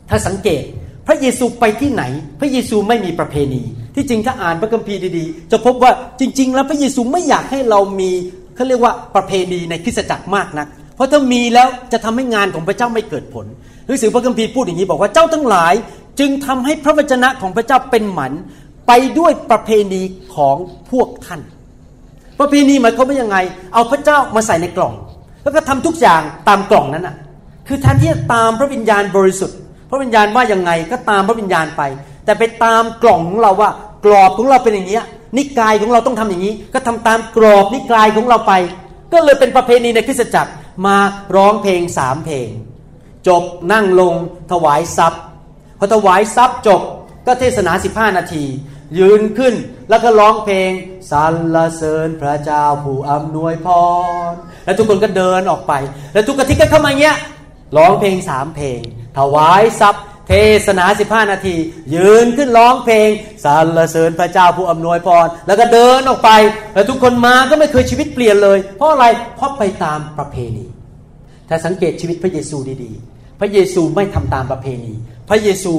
C: ถ้าสังเกตพระเยซูไปที่ไหน พระเยซูไม่มีประเพณี ที่จริงถ้าอ่านพระคัมภีร์ดีๆ จะพบว่าจริง ๆ แล้วพระเยซูไม่อยากให้เรามีเขาเรียกว่าประเพณีในคริสตจักรมากนัก เพราะถ้ามีแล้วจะทำให้งานของพระเจ้าไม่เกิดผลหนังสือพระคัมภีร์พูดอย่างนี้บอกว่าเจ้าทั้งหลายจึงทำให้พระวจนะของพระเจ้าเป็นหมันไปด้วยประเพณีของพวกท่าน ประเพณีหมายความว่ายังไง เอาพระเจ้ามาใส่ในกล่อง แล้วก็ทำทุกอย่างตามกล่องนั้นอะ คือแทนที่จะตามพระวิญญาณบริสุทธิ์ พระวิญญาณว่ายังไงก็ตามพระวิญญาณไป แต่ไปตามกล่องของเราว่ากรอบของเราเป็นอย่างนี้นิกายของเราต้องทำอย่างนี้ ก็ทำตามกรอบนิกายของเราไป ก็เลยเป็นประเพณีในคริสตจักรมาร้องเพลงสามเพลง จบนั่งลงถวายทรัพย์พอถวายทรัพย์จบก็เทศนา 15 นาที ยืนขึ้นแล้วก็ร้องเพลงสรรเสริญพระเจ้าผู้อำนวยพร แล้วทุกคนก็เดินออกไป แล้วทุกอาทิตย์ก็เข้ามาเงี้ยร้องเพลงสามเพลง ถวายทรัพย์ เทศนา15นาที ยืนขึ้นร้องเพลงสรรเสริญพระเจ้าผู้อำนวยพร แล้วก็เดินออกไป แล้วทุกคนมาก็ไม่เคยชีวิตเปลี่ยนเลย เพราะอะไรเพราะไปตามประเพณี ถ้าสังเกตชีวิตพระเยซูดีๆ พระเยซูไม่ทำตามประเพณี พระเยซู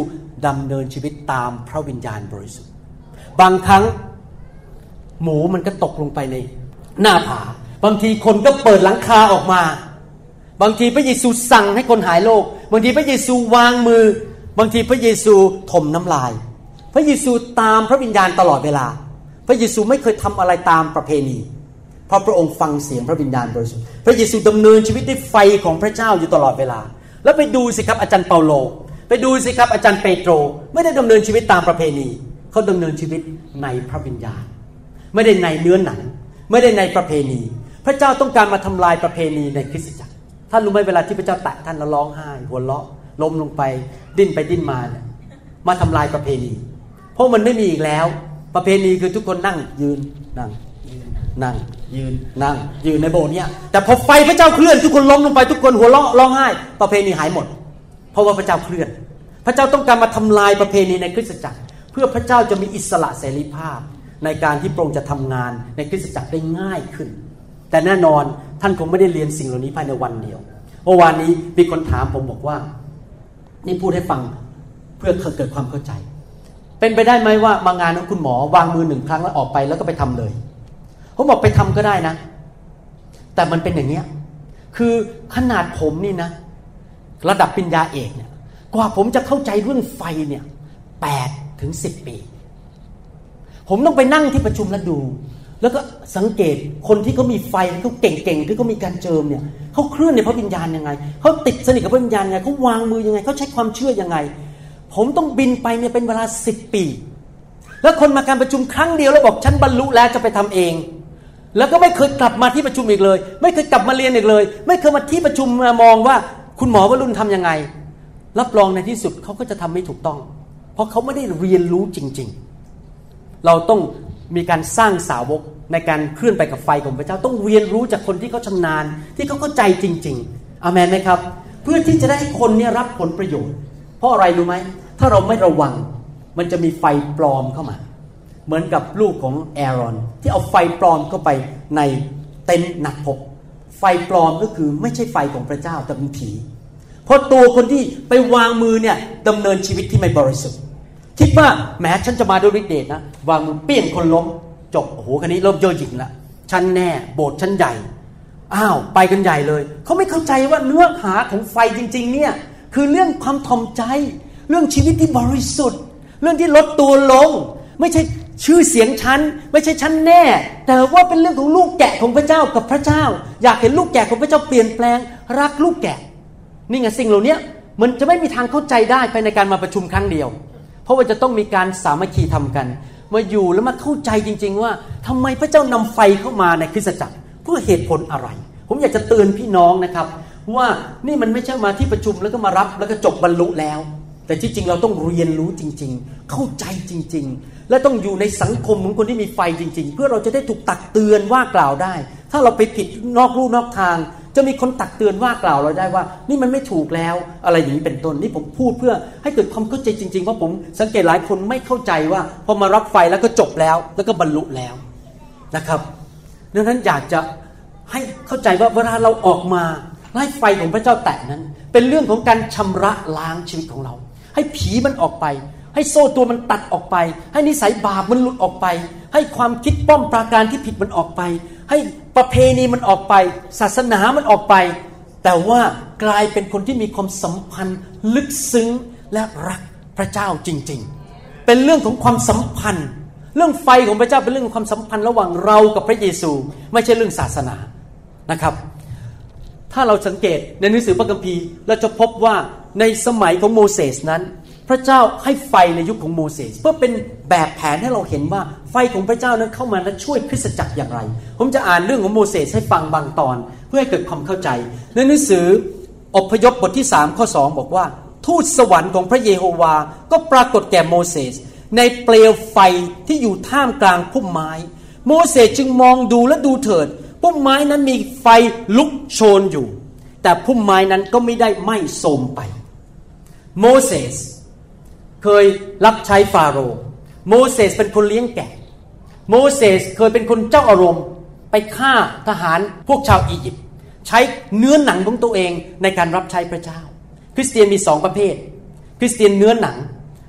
C: ดำเนินชีวิตตามพระวิญญาณบริสุทธิ์ บางครั้งหมูมันก็ตกลงไปในหน้าผา บางทีคนก็เปิดหลังคาออกมา บางทีพระเยซูสั่งให้คนหายโรค บางทีพระเยซูวางมือ บางทีพระเยซูถมน้ำลาย พระเยซูตามพระวิญญาณตลอดเวลา พระเยซูไม่เคยทำอะไรตามประเพณี เพราะพระองค์ฟังเสียงพระวิญญาณบริสุทธิ์ พระเยซูดำเนินชีวิตด้วยไฟของพระเจ้าอยู่ตลอดเวลา แล้วไปดูสิครับอาจารย์เปาโล ไปดูสิครับอาจารย์เปโตร ไม่ได้ดำเนินชีวิตตามประเพณี เขาดำเนินชีวิตในพระวิญญาณ ไม่ได้ในเนื้อหนัง ไม่ได้ในประเพณี พระเจ้าต้องการมาทำลายประเพณีในคริสตจักรท่านรู้ไหมเวลาที่พระเจ้าแตะท่านแล้วร้องไห้ หัวเราะล้มลงไป ดิ้นไปดิ้นมาเนี่ยมาทำลายประเพณี เพราะมันไม่มีอีกแล้ว ประเพณีคือทุกคนนั่งยืนนั่งยืนนั่งยืนนั่งยืนในโบสถ์เนี่ยแต่พอไฟพระเจ้าเคลื่อนทุกคนล้มลงไปทุกคนหัวเราะร้องไห้ ประเพณีหายหมด เพราะว่าพระเจ้าเคลื่อน พระเจ้าต้องการมาทำลายประเพณีในคริสตจักร เพื่อพระเจ้าจะมีอิสระเสรีภาพ ในการที่พระองค์จะทำงานในคริสตจักรได้ง่ายขึ้น แต่แน่นอนท่านคงไม่ได้เรียนสิ่งเหล่านี้ภายในวันเดียวเมื่อวานนี้มีคนถามผมบอกว่า นี่พูดให้ฟังเพื่อเกิดความเข้าใจ เป็นไปได้ไหมว่ามางานของคุณหมอวางมือหนึ่งครั้งแล้วออกไปแล้วก็ไปทำเลยผมบอกไปทำก็ได้นะ แต่มันเป็นอย่างเนี้ยคือขนาดผมนี่นะ ระดับปัญญาเอกเนี่ยกว่าผมจะเข้าใจเรื่องไฟเนี่ยแปด ถึงสิบปี ผมต้องไปนั่งที่ประชุมแล้วดู แล้วก็สังเกตคนที่เขามีไฟเขาเก่งๆที่เขามีการเจิมเนี่ยเขาเคลื่อนในพระวิญญาณยังไงเขาติดสนิทกับพระวิญญาณยังไงเขาวางมือยังไงเขาใช้ความเชื่อยังไง ผมต้องบินไปเนี่ยเป็นเวลาสิบปี แล้วคนมาการประชุมครั้งเดียวแล้วบอกฉันบรรลุแล้วจะไปทำเองแล้วก็ไม่เคยกลับมาที่ประชุมอีกเลย ไม่เคยกลับมาเรียนอีกเลย ไม่เคยมาที่ประชุมมามองว่า คุณหมอวรุณทํำยังไง รับรองในที่สุดเขาก็จะทำไม่ถูกต้อง ราะเขาไม่ได้เรียนรู้จริง ๆ เราต้องมีการสร้างสาวกในการเคลื่อนไปกับไฟของพระเจ้าต้องเรียนรู้จากคนที่เขาชำนาญ ที่เขาเข้าใจจริง ๆอามนไหมครับ เพื่อที่จะได้คนนี้รับผลประโยชน์ เพราะอะไรรู้ไหมถ้าเราไม่ระวังมันจะมีไฟปลอมเข้ามา เหมือนกับลูกของแอรอน ที่เอาไฟปลอมเข้าไปในเต็นท์นักพบ ไฟปลอมก็คือไม่ใช่ไฟของพระเจ้าแต่เป็นผีเพราะตัวคนที่ไปวางมือเนี่ยดำเนินชีวิตที่ไม่บริสุทธิ์ คิดว่าแม้ฉันจะมาด้วยฤทธิ์เดชนะ วางมือเปี้ยงคนล้มจบโอ้โหคันนี้เริ่มเย่อหยิ่งละฉันแน่โบสถ์ฉันใหญ่อ้าวไปกันใหญ่เลย เขาไม่เข้าใจว่าเนื้อหาของไฟจริง ๆ เนี่ยคือเรื่องความทอมใจ เรื่องชีวิตที่บริสุทธิ์ เรื่องที่ลดตัวลง ไม่ใช่ชื่อเสียงฉัน ไม่ใช่ฉันแน่ แต่ว่าเป็นเรื่องของลูกแกะของพระเจ้ากับพระเจ้า อยากเห็นลูกแกะของพระเจ้าเปลี่ยนแปลง รักลูกแกะ นี่ไงสิ่งเหล่านี้มันจะไม่มีทางเข้าใจได้ภายในการมาประชุมครั้งเดียว เพราะว่าจะต้องมีการสามัคคีทำกัน มาอยู่แล้วมาเข้าใจจริง ๆ ว่าทำไมพระเจ้านำไฟเข้ามาในคริสตจักรเพื่อเหตุผลอะไร ผมอยากจะเตือนพี่น้องนะครับ ว่านี่มันไม่ใช่มาที่ประชุมแล้วก็มารับแล้วก็จบบรรลุแล้วแต่ที่จริงเราต้องเรียนรู้จริง ๆ เข้าใจจริง ๆ และต้องอยู่ในสังคมของคนที่มีไฟจริง ๆ เพื่อเราจะได้ถูกตักเตือนว่ากล่าวได้ ถ้าเราไปผิดนอกรูนอกทาง จะมีคนตักเตือนว่ากล่าวเราได้ว่า นี่มันไม่ถูกแล้วอะไรอย่างนี้เป็นต้นนี่ผมพูดเพื่อให้เกิดความเข้าใจจริงๆเพราะผมสังเกตหลายคนไม่เข้าใจว่าพอมารับไฟแล้วก็จบแล้ว แล้วก็บรรลุแล้วนะครับดังนั้นอยากจะให้เข้าใจว่าเวลาเราออกมาไล่ไฟของพระเจ้าแตะนั้น เป็นเรื่องของการชำระล้างชีวิตของเรา ให้ผีมันออกไป ให้โซ่ตัวมันตัดออกไป ให้นิสัยบาปมันหลุดออกไป ให้ความคิดป้อมปราการที่ผิดมันออกไป ให้ ประเพณีมันออกไป ศาสนามันออกไป แต่ว่ากลายเป็นคนที่มีความสัมพันธ์ลึกซึ้งและรักพระเจ้าจริง ๆ เป็นเรื่องของความสัมพันธ์ เรื่องไฟของพระเจ้าเป็นเรื่องของความสัมพันธ์ระหว่างเรากับพระเยซู ไม่ใช่เรื่องศาสนานะครับ ถ้าเราสังเกตในหนังสือพระคัมภีร์เราจะพบว่าในสมัยของโมเสสนั้น พระเจ้าให้ไฟในยุคของโมเสสเพื่อเป็นแบบแผนให้เราเห็นว่าไฟของพระเจ้านั้นเข้ามาและช่วยคริสตจักรอย่างไร ผมจะอ่านเรื่องของโมเสสให้ฟังบางตอน เพื่อให้เกิดความเข้าใจ ในหนังสืออพยพบทที่3ข้อ2บอกว่า ทูตสวรรค์ของพระเยโฮวา ก็ปรากฏแก่โมเสสในเปลวไฟที่อยู่ท่ามกลางพุ่มไม้ โมเสสจึงมองดูและดูเถิดพุ่มไม้นั้นมีไฟลุกโชนอยู่ แต่พุ่มไม้นั้นก็ไม่ได้ไหม้โทมไป โมเสส เคยรับใช้ฟาโรห์โมเสสเป็นคนเลี้ยงแกะ โมเสสเคยเป็นคนเจ้าอารมณ์ ไปฆ่าทหารพวกชาวอียิปต์ใช้เนื้อหนังของตัวเองในการรับใช้พระเจ้า คริสเตียนมีสองประเภท คริสเตียนเนื้อหนัง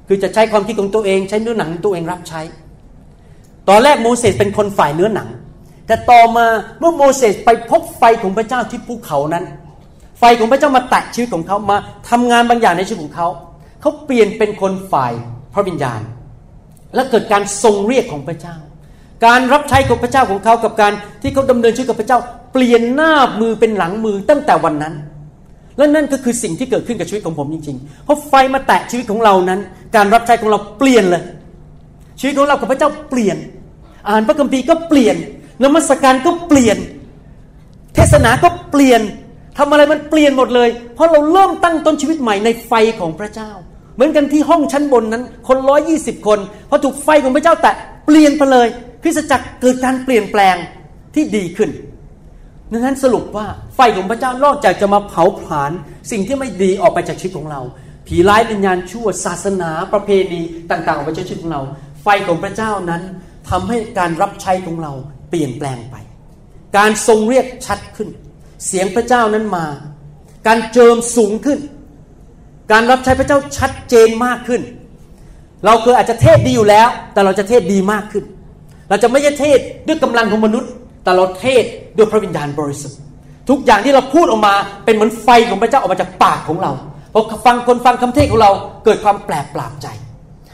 C: คือจะใช้ความคิดของตัวเอง ใช้เนื้อหนังตัวเองรับใช้ ตอนแรกโมเสสเป็นคนฝ่ายเนื้อหนัง แต่ต่อมาเมื่อโมเสสไปพบไฟของพระเจ้าที่ภูเขานั้น ไฟของพระเจ้ามาแตะชีวิตของเขามาทำงานบางอย่างในชีวิตของเขา เขาเปลี่ยนเป็นคนฝ่ายพระวิญญาณ และเกิดการทรงเรียกของพระเจ้า การรับใช้ของพระเจ้าของเขากับการที่เขาดำเนินชีวิตกับพระเจ้า เปลี่ยนหน้ามือเป็นหลังมือตั้งแต่วันนั้น และนั่นก็คือสิ่งที่เกิดขึ้นกับชีวิตของผมจริงๆเพราะไฟมาแตะชีวิตของเรานั้น การรับใช้ของเราเปลี่ยนเลย ชีวิตของเรากับพระเจ้าเปลี่ยน อ่านพระคัมภีร์ก็เปลี่ยนนมัสการก็เปลี่ยน เทศนาก็เปลี่ยนทำอะไรมันเปลี่ยนหมดเลย เพราะเราเริ่มตั้งต้นชีวิตใหม่ในไฟของพระเจ้า เหมือนกันที่ห้องชั้นบนนั้น คนร้อยี่สิบคนพอถูกไฟของพระเจ้าแตะเปลี่ยนไปเลยคริสตจักรเกิดการเปลี่ยนแปลงที่ดีขึ้นดังนั้นสรุปว่าไฟของพระเจ้านอกจากจะมาเผาผลาญสิ่งที่ไม่ดีออกไปจากชีวิตของเรา ผีร้ายวิญญาณชั่วศาสนาประเพณีต่างๆออกไปจากชีวิตของเรา ไฟของพระเจ้านั้นทำให้การรับใช้ของเราเปลี่ยนแปลงไป การทรงเรียกชัดขึ้น เสียงพระเจ้านั้นมา การเจิมสูงขึ้น การรับใช้พระเจ้าชัดเจนมากขึ้น เราเคยอาจจะเทศดีอยู่แล้ว แต่เราจะเทศดีมากขึ้น เราจะไม่ใช่เทศด้วยกำลังของมนุษย์ แต่เราเทศด้วยพระวิญญาณบริสุทธิ์ ทุกอย่างที่เราพูดออกมาเป็นเหมือนไฟของพระเจ้าออกมาจากปากของเราพอฟังคนฟังคำเทศของเราเกิดความแปลกปราบใจ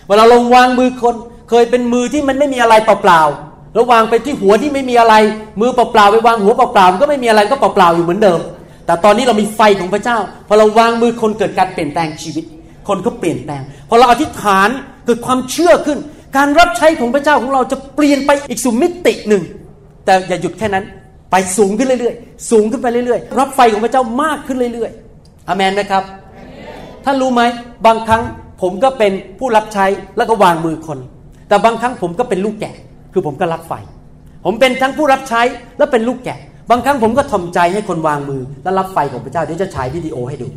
C: เวลาลงวางมือคนเคยเป็นมือที่มันไม่มีอะไรเปล่าๆแล้ววางไปที่หัวที่ไม่มีอะไร มือเปล่าๆไปวางหัวเปล่าๆก็ไม่มีอะไรก็เปล่าๆอยู่เหมือนเดิม แต่ตอนนี้เรามีไฟของพระเจ้า พอเราวางมือคนเกิดการเปลี่ยนแปลงชีวิต คนก็เปลี่ยนแปลง พอเราอธิษฐานเกิดความเชื่อขึ้น การรับใช้ของพระเจ้าของเราจะเปลี่ยนไปอีกสู่มิติหนึ่ง แต่อย่าหยุดแค่นั้น ไปสูงขึ้นเรื่อยๆ สูงขึ้นไปเรื่อยๆ รับไฟของพระเจ้ามากขึ้นเรื่อยๆอเมนนะครับ ท่านรู้ไหมบางครั้งผมก็เป็นผู้รับใช้แล้วก็วางมือคน แต่บางครั้งผมก็เป็นลูกแกะ คือผมก็รับไฟ ผมเป็นทั้งผู้รับใช้และเป็นลูกแกะ บางครั้งผมก็ทอมใจให้คนวางมือ และรับไฟของพระเจ้าเดี๋ยวจะฉายวิดีโอให้ดู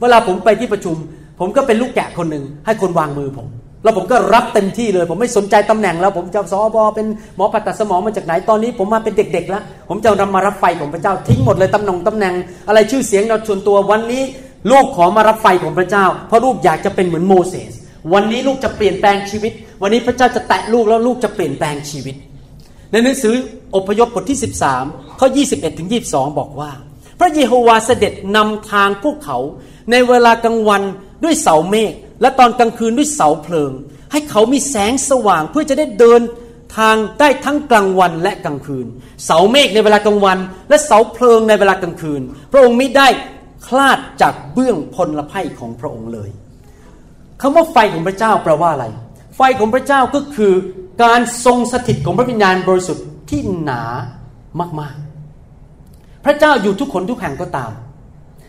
C: เวลาผมไปที่ประชุม ผมก็เป็นลูกแกะคนหนึ่งให้คนวางมือผม แล้วผมก็รับเต็มที่เลย ผมไม่สนใจตำแหน่งแล้ว ผมจะสอบอเป็นหมอผ่าตัดสมองมาจากไหนตอนนี้ ผมมาเป็นเด็ก ๆ แล้ว ผมจะนำมารับไฟของพระเจ้าทิ้งหมดเลยตำแหน่งตำแหน่ง อะไรชื่อเสียงเราชวนตัววันนี้ ลูกขอมารับไฟของพระเจ้า เพราะลูกอยากจะเป็นเหมือนโมเสสวันนี้ลูกจะเปลี่ยนแปลงชีวิต วันนี้พระเจ้าจะแตะลูกแล้วลูกจะเปลี่ยนแปลงชีวิต ในหนังสืออพยพบทที่ 13ข้อ21ถึง22 บอกว่า พระเยโฮวาเสด็จนำทางพวกเขาในเวลากลางวันด้วยเสาเมฆและตอนกลางคืนด้วยเสาเพลิง ให้เขามีแสงสว่างเพื่อจะได้เดินทางได้ทั้งกลางวันและกลางคืน เสาเมฆในเวลากลางวัน และเสาเพลิงในเวลากลางคืน พระองค์ไม่ได้คลาดจากเบื้องพลละไพ่ของพระองค์เลยคำว่าไฟของพระเจ้าแปลว่าอะไร ไฟของพระเจ้าก็คือ การทรงสถิตของพระวิญญาณบริสุทธิ์ที่หนามากๆ พระเจ้าอยู่ทุกคนทุกแห่งก็ตาม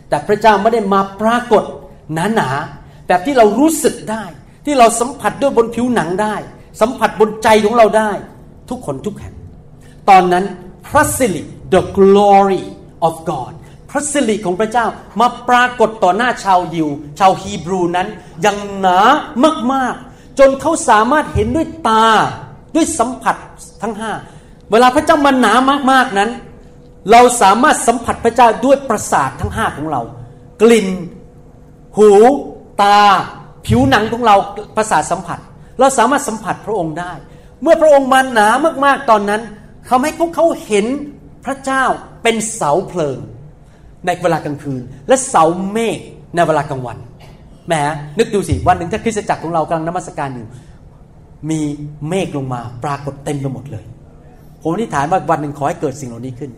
C: แต่พระเจ้าไม่ได้มาปรากฏหนาๆแบบที่เรารู้สึกได้ ที่เราสัมผัสด้วยบนผิวหนังได้ สัมผัสบนใจของเราได้ ทุกคนทุกแห่ง ตอนนั้นพระสิริ the glory of God พระสิริของพระเจ้ามาปรากฏต่อหน้าชาวยิว ชาวฮีบรูนั้นอย่างหนามากๆ จนเขาสามารถเห็นด้วยตาด้วยสัมผัสทั้งห้าเวลาพระเจ้ามาหนามากๆนั้น เราสามารถสัมผัสพระเจ้าด้วยประสาททั้งห้าของเรา กลิ่น หู ตา ผิวหนังของเราประสาทสัมผัส เราสามารถสัมผัสพระองค์ได้ เมื่อพระองค์มาหนามากๆตอนนั้นทำให้พวกเขาเห็นพระเจ้าเป็นเสาเพลิง ในเวลากลางคืน และเสาเมฆในเวลากลางวัน แหมนึกดูสิวันหนึ่งถ้าคริสตจักรของเรากำลังนมัสการอยู่ มีเมฆลงมาปรากฏเต็มไปหมดเลย ผมอธิษฐานว่าวันหนึ่งขอให้เกิดสิ่งเหล่านี้ขึ้น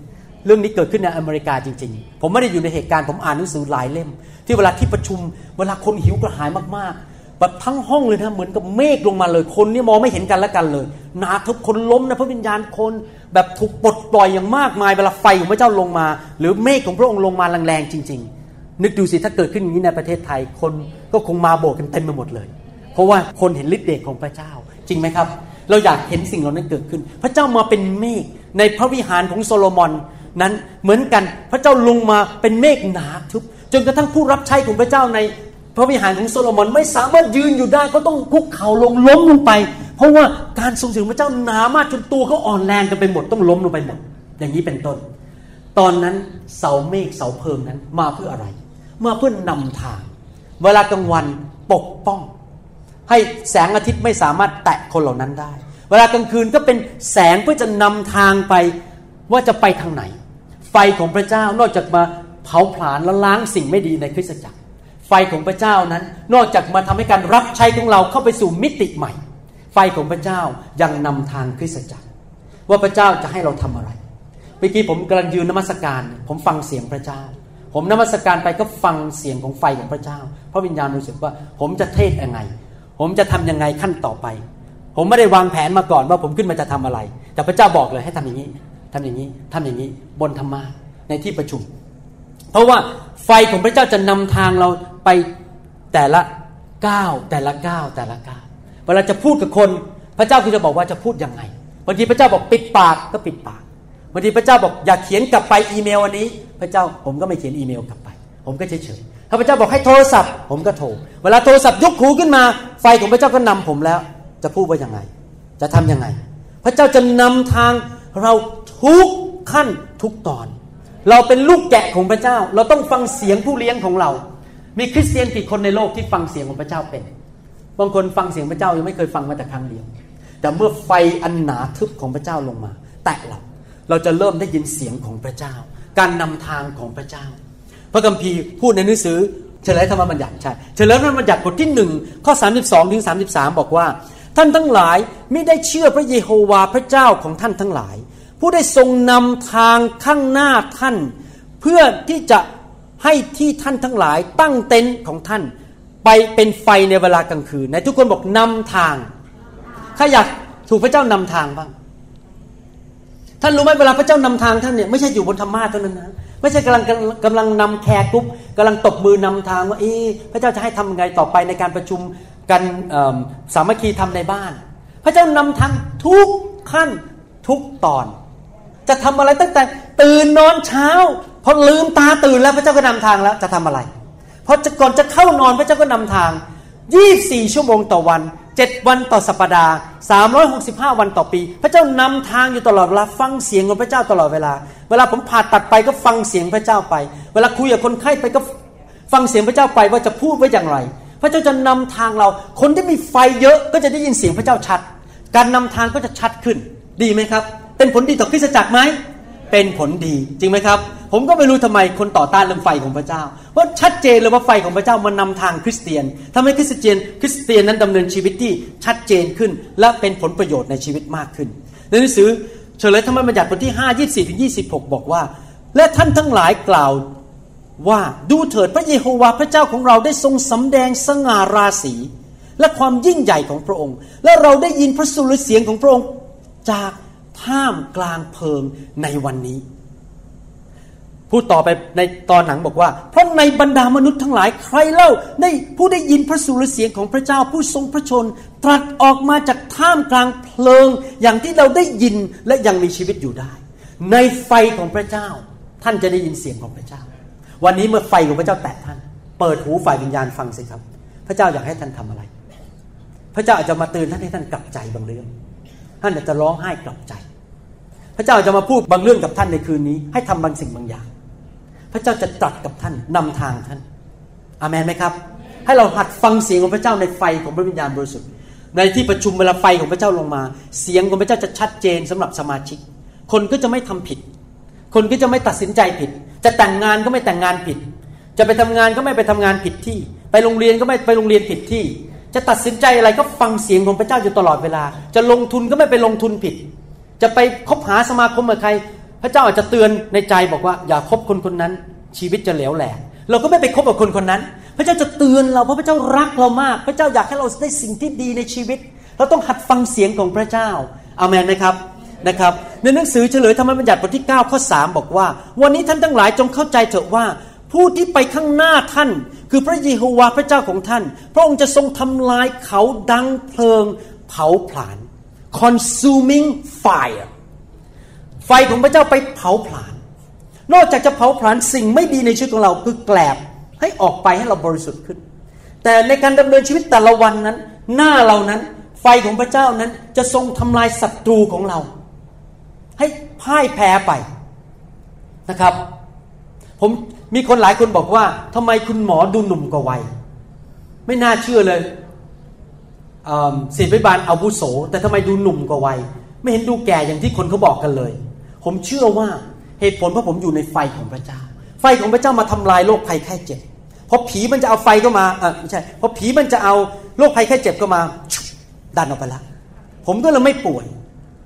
C: เรื่องนี้เกิดขึ้นในอเมริกาจริง ๆ ผมไม่ได้อยู่ในเหตุการณ์ผมอ่านหนังสือหลายเล่ม ที่เวลาที่ประชุมเวลาคนหิวกระหายมากๆแบบทั้งห้องเลยนะเหมือนกับเมฆลงมาเลย คนนี่มองไม่เห็นกันและกันเลยหนาทุกคนล้มนะพระวิญญาณคนแบบถูกปลดปล่อยอย่างมากมายเวลาไฟของพระเจ้าลงมา หรือเมฆของพระองค์ลงมาแรงๆจริง ๆ นึกดูสิถ้าเกิดขึ้นอย่างนี้ในประเทศไทยคนก็คงมาโบกกันเต็มไปหมดเลย เพราะว่าคนเห็นฤทธิ์เดชของพระเจ้า จริงไหมครับ เราอยากเห็นสิ่งเหล่านั้นเกิดขึ้น พระเจ้ามาเป็นเมฆในพระวิหารของโซโลมอนนั้นเหมือนกันพระเจ้าลงมาเป็นเมฆหนาทึบจนกระทั่งผู้รับใช้ของพระเจ้าในพระวิหารของโซโลมอนไม่สามารถยืนอยู่ได้ก็ต้องคุกเข่าลงล้มลงไป เพราะว่าการทรงสิงพระเจ้าหนามากจนตัวเขาอ่อนแรงกันไปหมดต้องล้มลงไปหมดอย่างนี้เป็นต้น ตอนนั้นเสาเมฆเสาเพิงนั้นมาเพื่ออะไร มาเพื่อนำทาง เวลากลางวันปกป้อง ให้แสงอาทิตย์ไม่สามารถแตะคนเหล่านั้นได้ เวลากลางคืนก็เป็นแสงเพื่อจะนำทางไปว่าจะไปทางไหน ไฟของพระเจ้านอกจากมาเผาผลาญและล้างสิ่งไม่ดีในคริสตจักร ไฟของพระเจ้านั้นนอกจากมาทำให้การรับใช้ของเราเข้าไปสู่มิติใหม่ ไฟของพระเจ้ายังนำทางคริสตจักร ว่าพระเจ้าจะให้เราทำอะไร เมื่อกี้ผมกำลังยืนนมัสการ ผมฟังเสียงพระเจ้า ผมนมัสการไปก็ฟังเสียงของไฟของพระเจ้า พระวิญญาณรู้สึกว่า ผมจะเทศยังไง ผมจะทํำยังไงขั้นต่อไป ผมไม่ได้วางแผนมาก่อนว่าผมขึ้นมาจะทำอะไร แต่พระเจ้าบอกเลยให้ทำอย่างนี้ทำอย่างนี้ทำอย่างนี้บนธรรมาในที่ประชุม เพราะว่าไฟของพระเจ้าจะนำทางเราไปแต่ละก้าวแต่ละก้าวแต่ละก้าวเวลาจะพูดกับคน พระเจ้าก็จะบอกว่าจะพูดยังไงบางทีพระเจ้าบอกปิดปากก็ปิดปาก บางทีพระเจ้าบอกอยากเขียนกลับไปอีเมลวันนี้ พระเจ้าผมก็ไม่เขียนอีเมลกลับไป ผมก็เฉยเฉยถ้าพระเจ้าบอกให้โทรศัพท์ ผมก็โทร เวลาโทรศัพท์ยกหูขึ้นมา ไฟของพระเจ้าก็นำผมแล้ว จะพูดว่ายังไง จะทํำยังไง พระเจ้าจะนำทางเราทุกขั้นทุกตอน เราเป็นลูกแกะของพระเจ้า เราต้องฟังเสียงผู้เลี้ยงของเรา มีคริสเตียนกี่คนในโลกที่ฟังเสียงของพระเจ้าเป็นบางคนฟังเสียงพระเจ้ายังไม่เคยฟังมาแต่ครั้งเดียว แต่เมื่อไฟอันหนาทึบของพระเจ้าลงมา แตะเรา เราจะเริ่มได้ยินเสียงของพระเจ้า การนำทางของพระเจ้า พระคัมภีร์พูดในหนังสือเฉลยธรรมบัญญัติใช่เฉลยธรรมบัญญัติบทที่หนึ่งข้อ 32ถึง33 บอกว่า ท่านทั้งหลายไม่ได้เชื่อพระเยโฮวาห์พระเจ้าของท่านทั้งหลาย ผู้ได้ทรงนำทางข้างหน้าท่าน เพื่อที่จะให้ที่ท่านทั้งหลายตั้งเต็นท์ของท่าน ไปเป็นไฟในเวลากลางคืนในทุกคนบอกนำทางข้าอยากถูกพระเจ้านำทางบ้าง ท่านรู้ไหมเวลาพระเจ้านำทางท่านเนี่ยไม่ใช่อยู่บนธรรมาสน์เท่านั้นนะไม่ใช่กำลังกำลังนำ care group กำลังตบมือนำทางว่าเอ๊พระเจ้าจะให้ทำยังไงต่อไปในการประชุมกันสามัคคีธรรมในบ้าน พระเจ้านำทางทุกขั้นทุกตอน จะทำอะไรตั้งแต่ตื่นนอนเช้าพอลืมตาตื่นแล้วพระเจ้าก็นำทางแล้วจะทำอะไรพอก่อนจะเข้านอนพระเจ้าก็นำทาง 24 ชั่วโมงต่อวัน 7 วันต่อสัปดาห์ 365 วันต่อปี พระเจ้านำทางอยู่ตลอดเวลาฟังเสียงของพระเจ้าตลอดเวลา เวลาผมผ่าตัดไปก็ฟังเสียงพระเจ้าไป เวลาคุยกับคนไข้ไปก็ฟังเสียงพระเจ้าไปว่าจะพูดไว้อย่างไร พระเจ้าจะนำทางเรา คนที่มีไฟเยอะก็จะได้ยินเสียงพระเจ้าชัด การนำทางก็จะชัดขึ้น ดีไหมครับ เป็นผลดีต่อคริสตจักรไหมเป็นผลดีจริงไหมครับ ผมก็ไม่รู้ทำไมคนต่อต้านเรื่องไฟของพระเจ้า เพราะชัดเจนเลยว่าไฟของพระเจ้ามันนำทางคริสเตียนทำให้คริสเตียน คริสเตียนนั้นดำเนินชีวิตที่ชัดเจนขึ้น และเป็นผลประโยชน์ในชีวิตมากขึ้น ในหนังสือเฉลยธรรมบัญญัติบทที่5 24ถึง26 บอกว่า และท่านทั้งหลายกล่าวว่าดูเถิดพระเยโฮวาห์พระเจ้าของเราได้ทรงสำแดงสง่าราศีและความยิ่งใหญ่ของพระองค์ และเราได้ยินพระสุรเสียงของพระองค์จากท่ามกลางเพลิงในวันนี้ พูดต่อไปในตอนหนังบอกว่า เพราะในบรรดามนุษย์ทั้งหลายใครเล่าได้ผู้ได้ยินพระสุรเสียงของพระเจ้าผู้ทรงพระชน ตรัสออกมาจากท่ามกลางเพลิง อย่างที่เราได้ยินและยังมีชีวิตอยู่ได้ ในไฟของพระเจ้า ท่านจะได้ยินเสียงของพระเจ้า วันนี้เมื่อไฟของพระเจ้าแตะท่าน เปิดหูฝ่ายวิญญาณฟังสิครับ พระเจ้าอยากให้ท่านทำอะไร พระเจ้าอาจจะมาเตือนท่านให้ท่านกลับใจบางเรื่อง ท่านอาจจะร้องไห้กลับใจ พระเจ้าจะมาพูดบางเรื่องกับท่านในคืนนี้ ให้ทำบางสิ่งบางอย่าง พระเจ้าจะตรัสกับท่านนำทางท่านอามันไหมครับ ให้เราหัดฟังเสียงของพระเจ้าในไฟของพระวิญญาณบริสุทธิ์ ในที่ประชุมเวลาไฟของพระเจ้าลงมา เสียงของพระเจ้าจะชัดเจนสำหรับสมาชิก คนก็จะไม่ทำผิด คนก็จะไม่ตัดสินใจผิด จะแต่งงานก็ไม่แต่งงานผิด จะไปทำงานก็ไม่ไปทำงานผิดที่ ไปโรงเรียนก็ไม่ไปโรงเรียนผิดที่ จะตัดสินใจอะไรก็ฟังเสียงของพระเจ้าอยู่ตลอดเวลา จะลงทุนก็ไม่ไปลงทุนผิด จะไปคบหาสมาคมกับใคร พระเจ้าอาจจะเตือนในใจบอกว่า อย่าคบคนคนนั้น ชีวิตจะเหลวแหลกเราก็ไม่ไปคบกับคนคนนั้น พระเจ้าจะเตือนเราเพราะพระเจ้ารักเรามาก พระเจ้าอยากให้เราได้สิ่งที่ดีในชีวิต เราต้องหัดฟังเสียงของพระเจ้าอามันไหมครับนะครับในหนังสือเฉลยธรรมบัญญัติบทที่ 9 ข้อ 3 บอกว่า วันนี้ท่านทั้งหลายจงเข้าใจเถอะว่า ผู้ที่ไปข้างหน้าท่าน คือพระเยโฮวาห์พระเจ้าของท่าน พระองค์จะทรงทำลายเขาดังเพลิงเผาผลาญ consuming fire ไฟของพระเจ้าไปเผาผลาญนอกจากจะเผาผลาญสิ่งไม่ดีในชีวิตของเราคือแกลบให้ออกไปให้เราบริสุทธิ์ขึ้น แต่ในการดำเนินชีวิตแต่ละวันนั้น หน้าเรานั้น ไฟของพระเจ้านั้นจะทรงทำลายศัตรูของเรา ให้พ่ายแพ้ไปนะครับ ผมมีคนหลายคนบอกว่าทำไมคุณหมอดูหนุ่มกว่าวัย ไม่น่าเชื่อเลยศิษย์พยาบาลอาวุโส แต่ทำไมดูหนุ่มกว่าวัย ไม่เห็นดูแก่อย่างที่คนเขาบอกกันเลย ผมเชื่อว่าเหตุผลเพราะผมอยู่ในไฟของพระเจ้า ไฟของพระเจ้ามาทำลายโรคภัยแค่เจ็บพอผีมันจะเอาไฟก็มาอ่าไม่ใช่พอผีมันจะเอาโรคภัยแค่เจ็บก็มาดันออกไปละ ผมก็เลยไม่ป่วย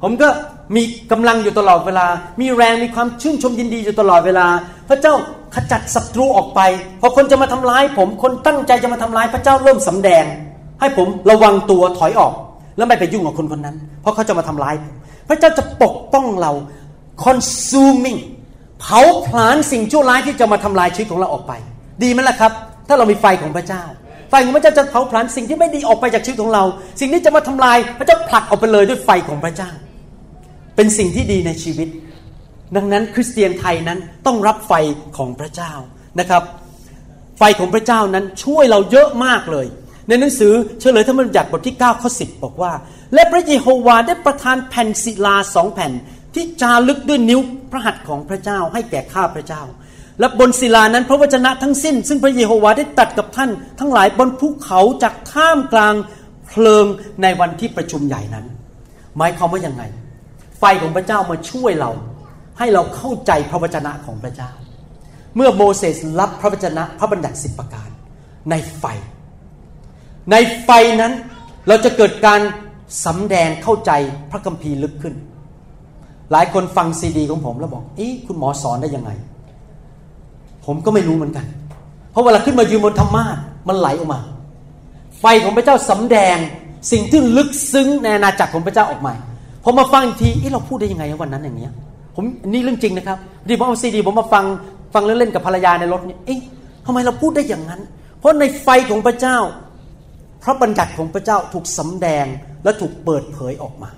C: ผมก็มีกำลังอยู่ตลอดเวลา มีแรงมีความชื่นชมยินดีอยู่ตลอดเวลา พระเจ้าขจัดศัตรูออกไป พอคนจะมาทำร้าย ผมคนตั้งใจจะมาทำร้ายพระเจ้าเริ่มสำแดง ให้ผมระวังตัวถอยออก แล้วไม่ไปยุ่งกับคนคนนั้น เพราะเขาจะมาทำร้ายผมพระเจ้าจะปกป้องเรา consuming เผาผลาญสิ่งชั่วร้ายที่จะมาทำลายชีวิตของเราออกไป ดีไหมล่ะครับ ถ้าเรามีไฟของพระเจ้า ไฟของพระเจ้าจะเผาผลาญสิ่งที่ไม่ดีออกไปจากชีวิตของเรา สิ่งที่จะมาทำลายพระเจ้าผลักออกไปเลยด้วยไฟของพระเจ้า เป็นสิ่งที่ดีในชีวิต ดังนั้นคริสเตียนไทยนั้นต้องรับไฟของพระเจ้านะครับ ไฟของพระเจ้านั้นช่วยเราเยอะมากเลย ในหนังสือเฉลยธรรมบัญญัติบทที่9ข้อ10 บอกว่า และพระเยโฮวาได้ประทานแผ่นศิลาสองแผ่น ที่จารึกด้วยนิ้วพระหัตถ์ของพระเจ้าให้แก่ข้าพระเจ้า และบนศิลานั้นพระวจนะทั้งสิ้น ซึ่งพระเยโฮวาได้ตัดกับท่าน ทั้งหลายบนภูเขาจากท่ามกลางเพลิงในวันที่ประชุมใหญ่นั้น หมายความว่ายังไง ไฟของพระเจ้ามาช่วยเรา ให้เราเข้าใจพระวจนะของพระเจ้า เมื่อโมเสสรับพระวจนะพระบัญญัติสิบประการ ในไฟ ในไฟนั้นเราจะเกิดการสำแดงเข้าใจพระคัมภีร์ลึกขึ้น หลายคนฟังซีดีของผมแล้วบอกเอ๊ะคุณหมอสอนได้ยังไง ผมก็ไม่รู้เหมือนกัน เพราะเวลาขึ้นมายืนบนธรรมาทมันไหลออกมา ไฟของพระเจ้าสำแดงสิ่งที่ลึกซึ้งในอาณาจักรของพระเจ้าออกมาพอมาฟังทีเอ๊ะเราพูดได้ยังไงวันนั้นอย่างเนี้ย ผมนี่เรื่องจริงนะครับดีผมเอาซีดีผมมาฟังฟังเล่นๆกับภรรยาในรถเนี่ยเอ๊ะทำไมเราพูดได้อย่างนั้น เพราะในไฟของพระเจ้า พระบัญญัติของพระเจ้าถูกสำแดงและถูกเปิดเผยออกมา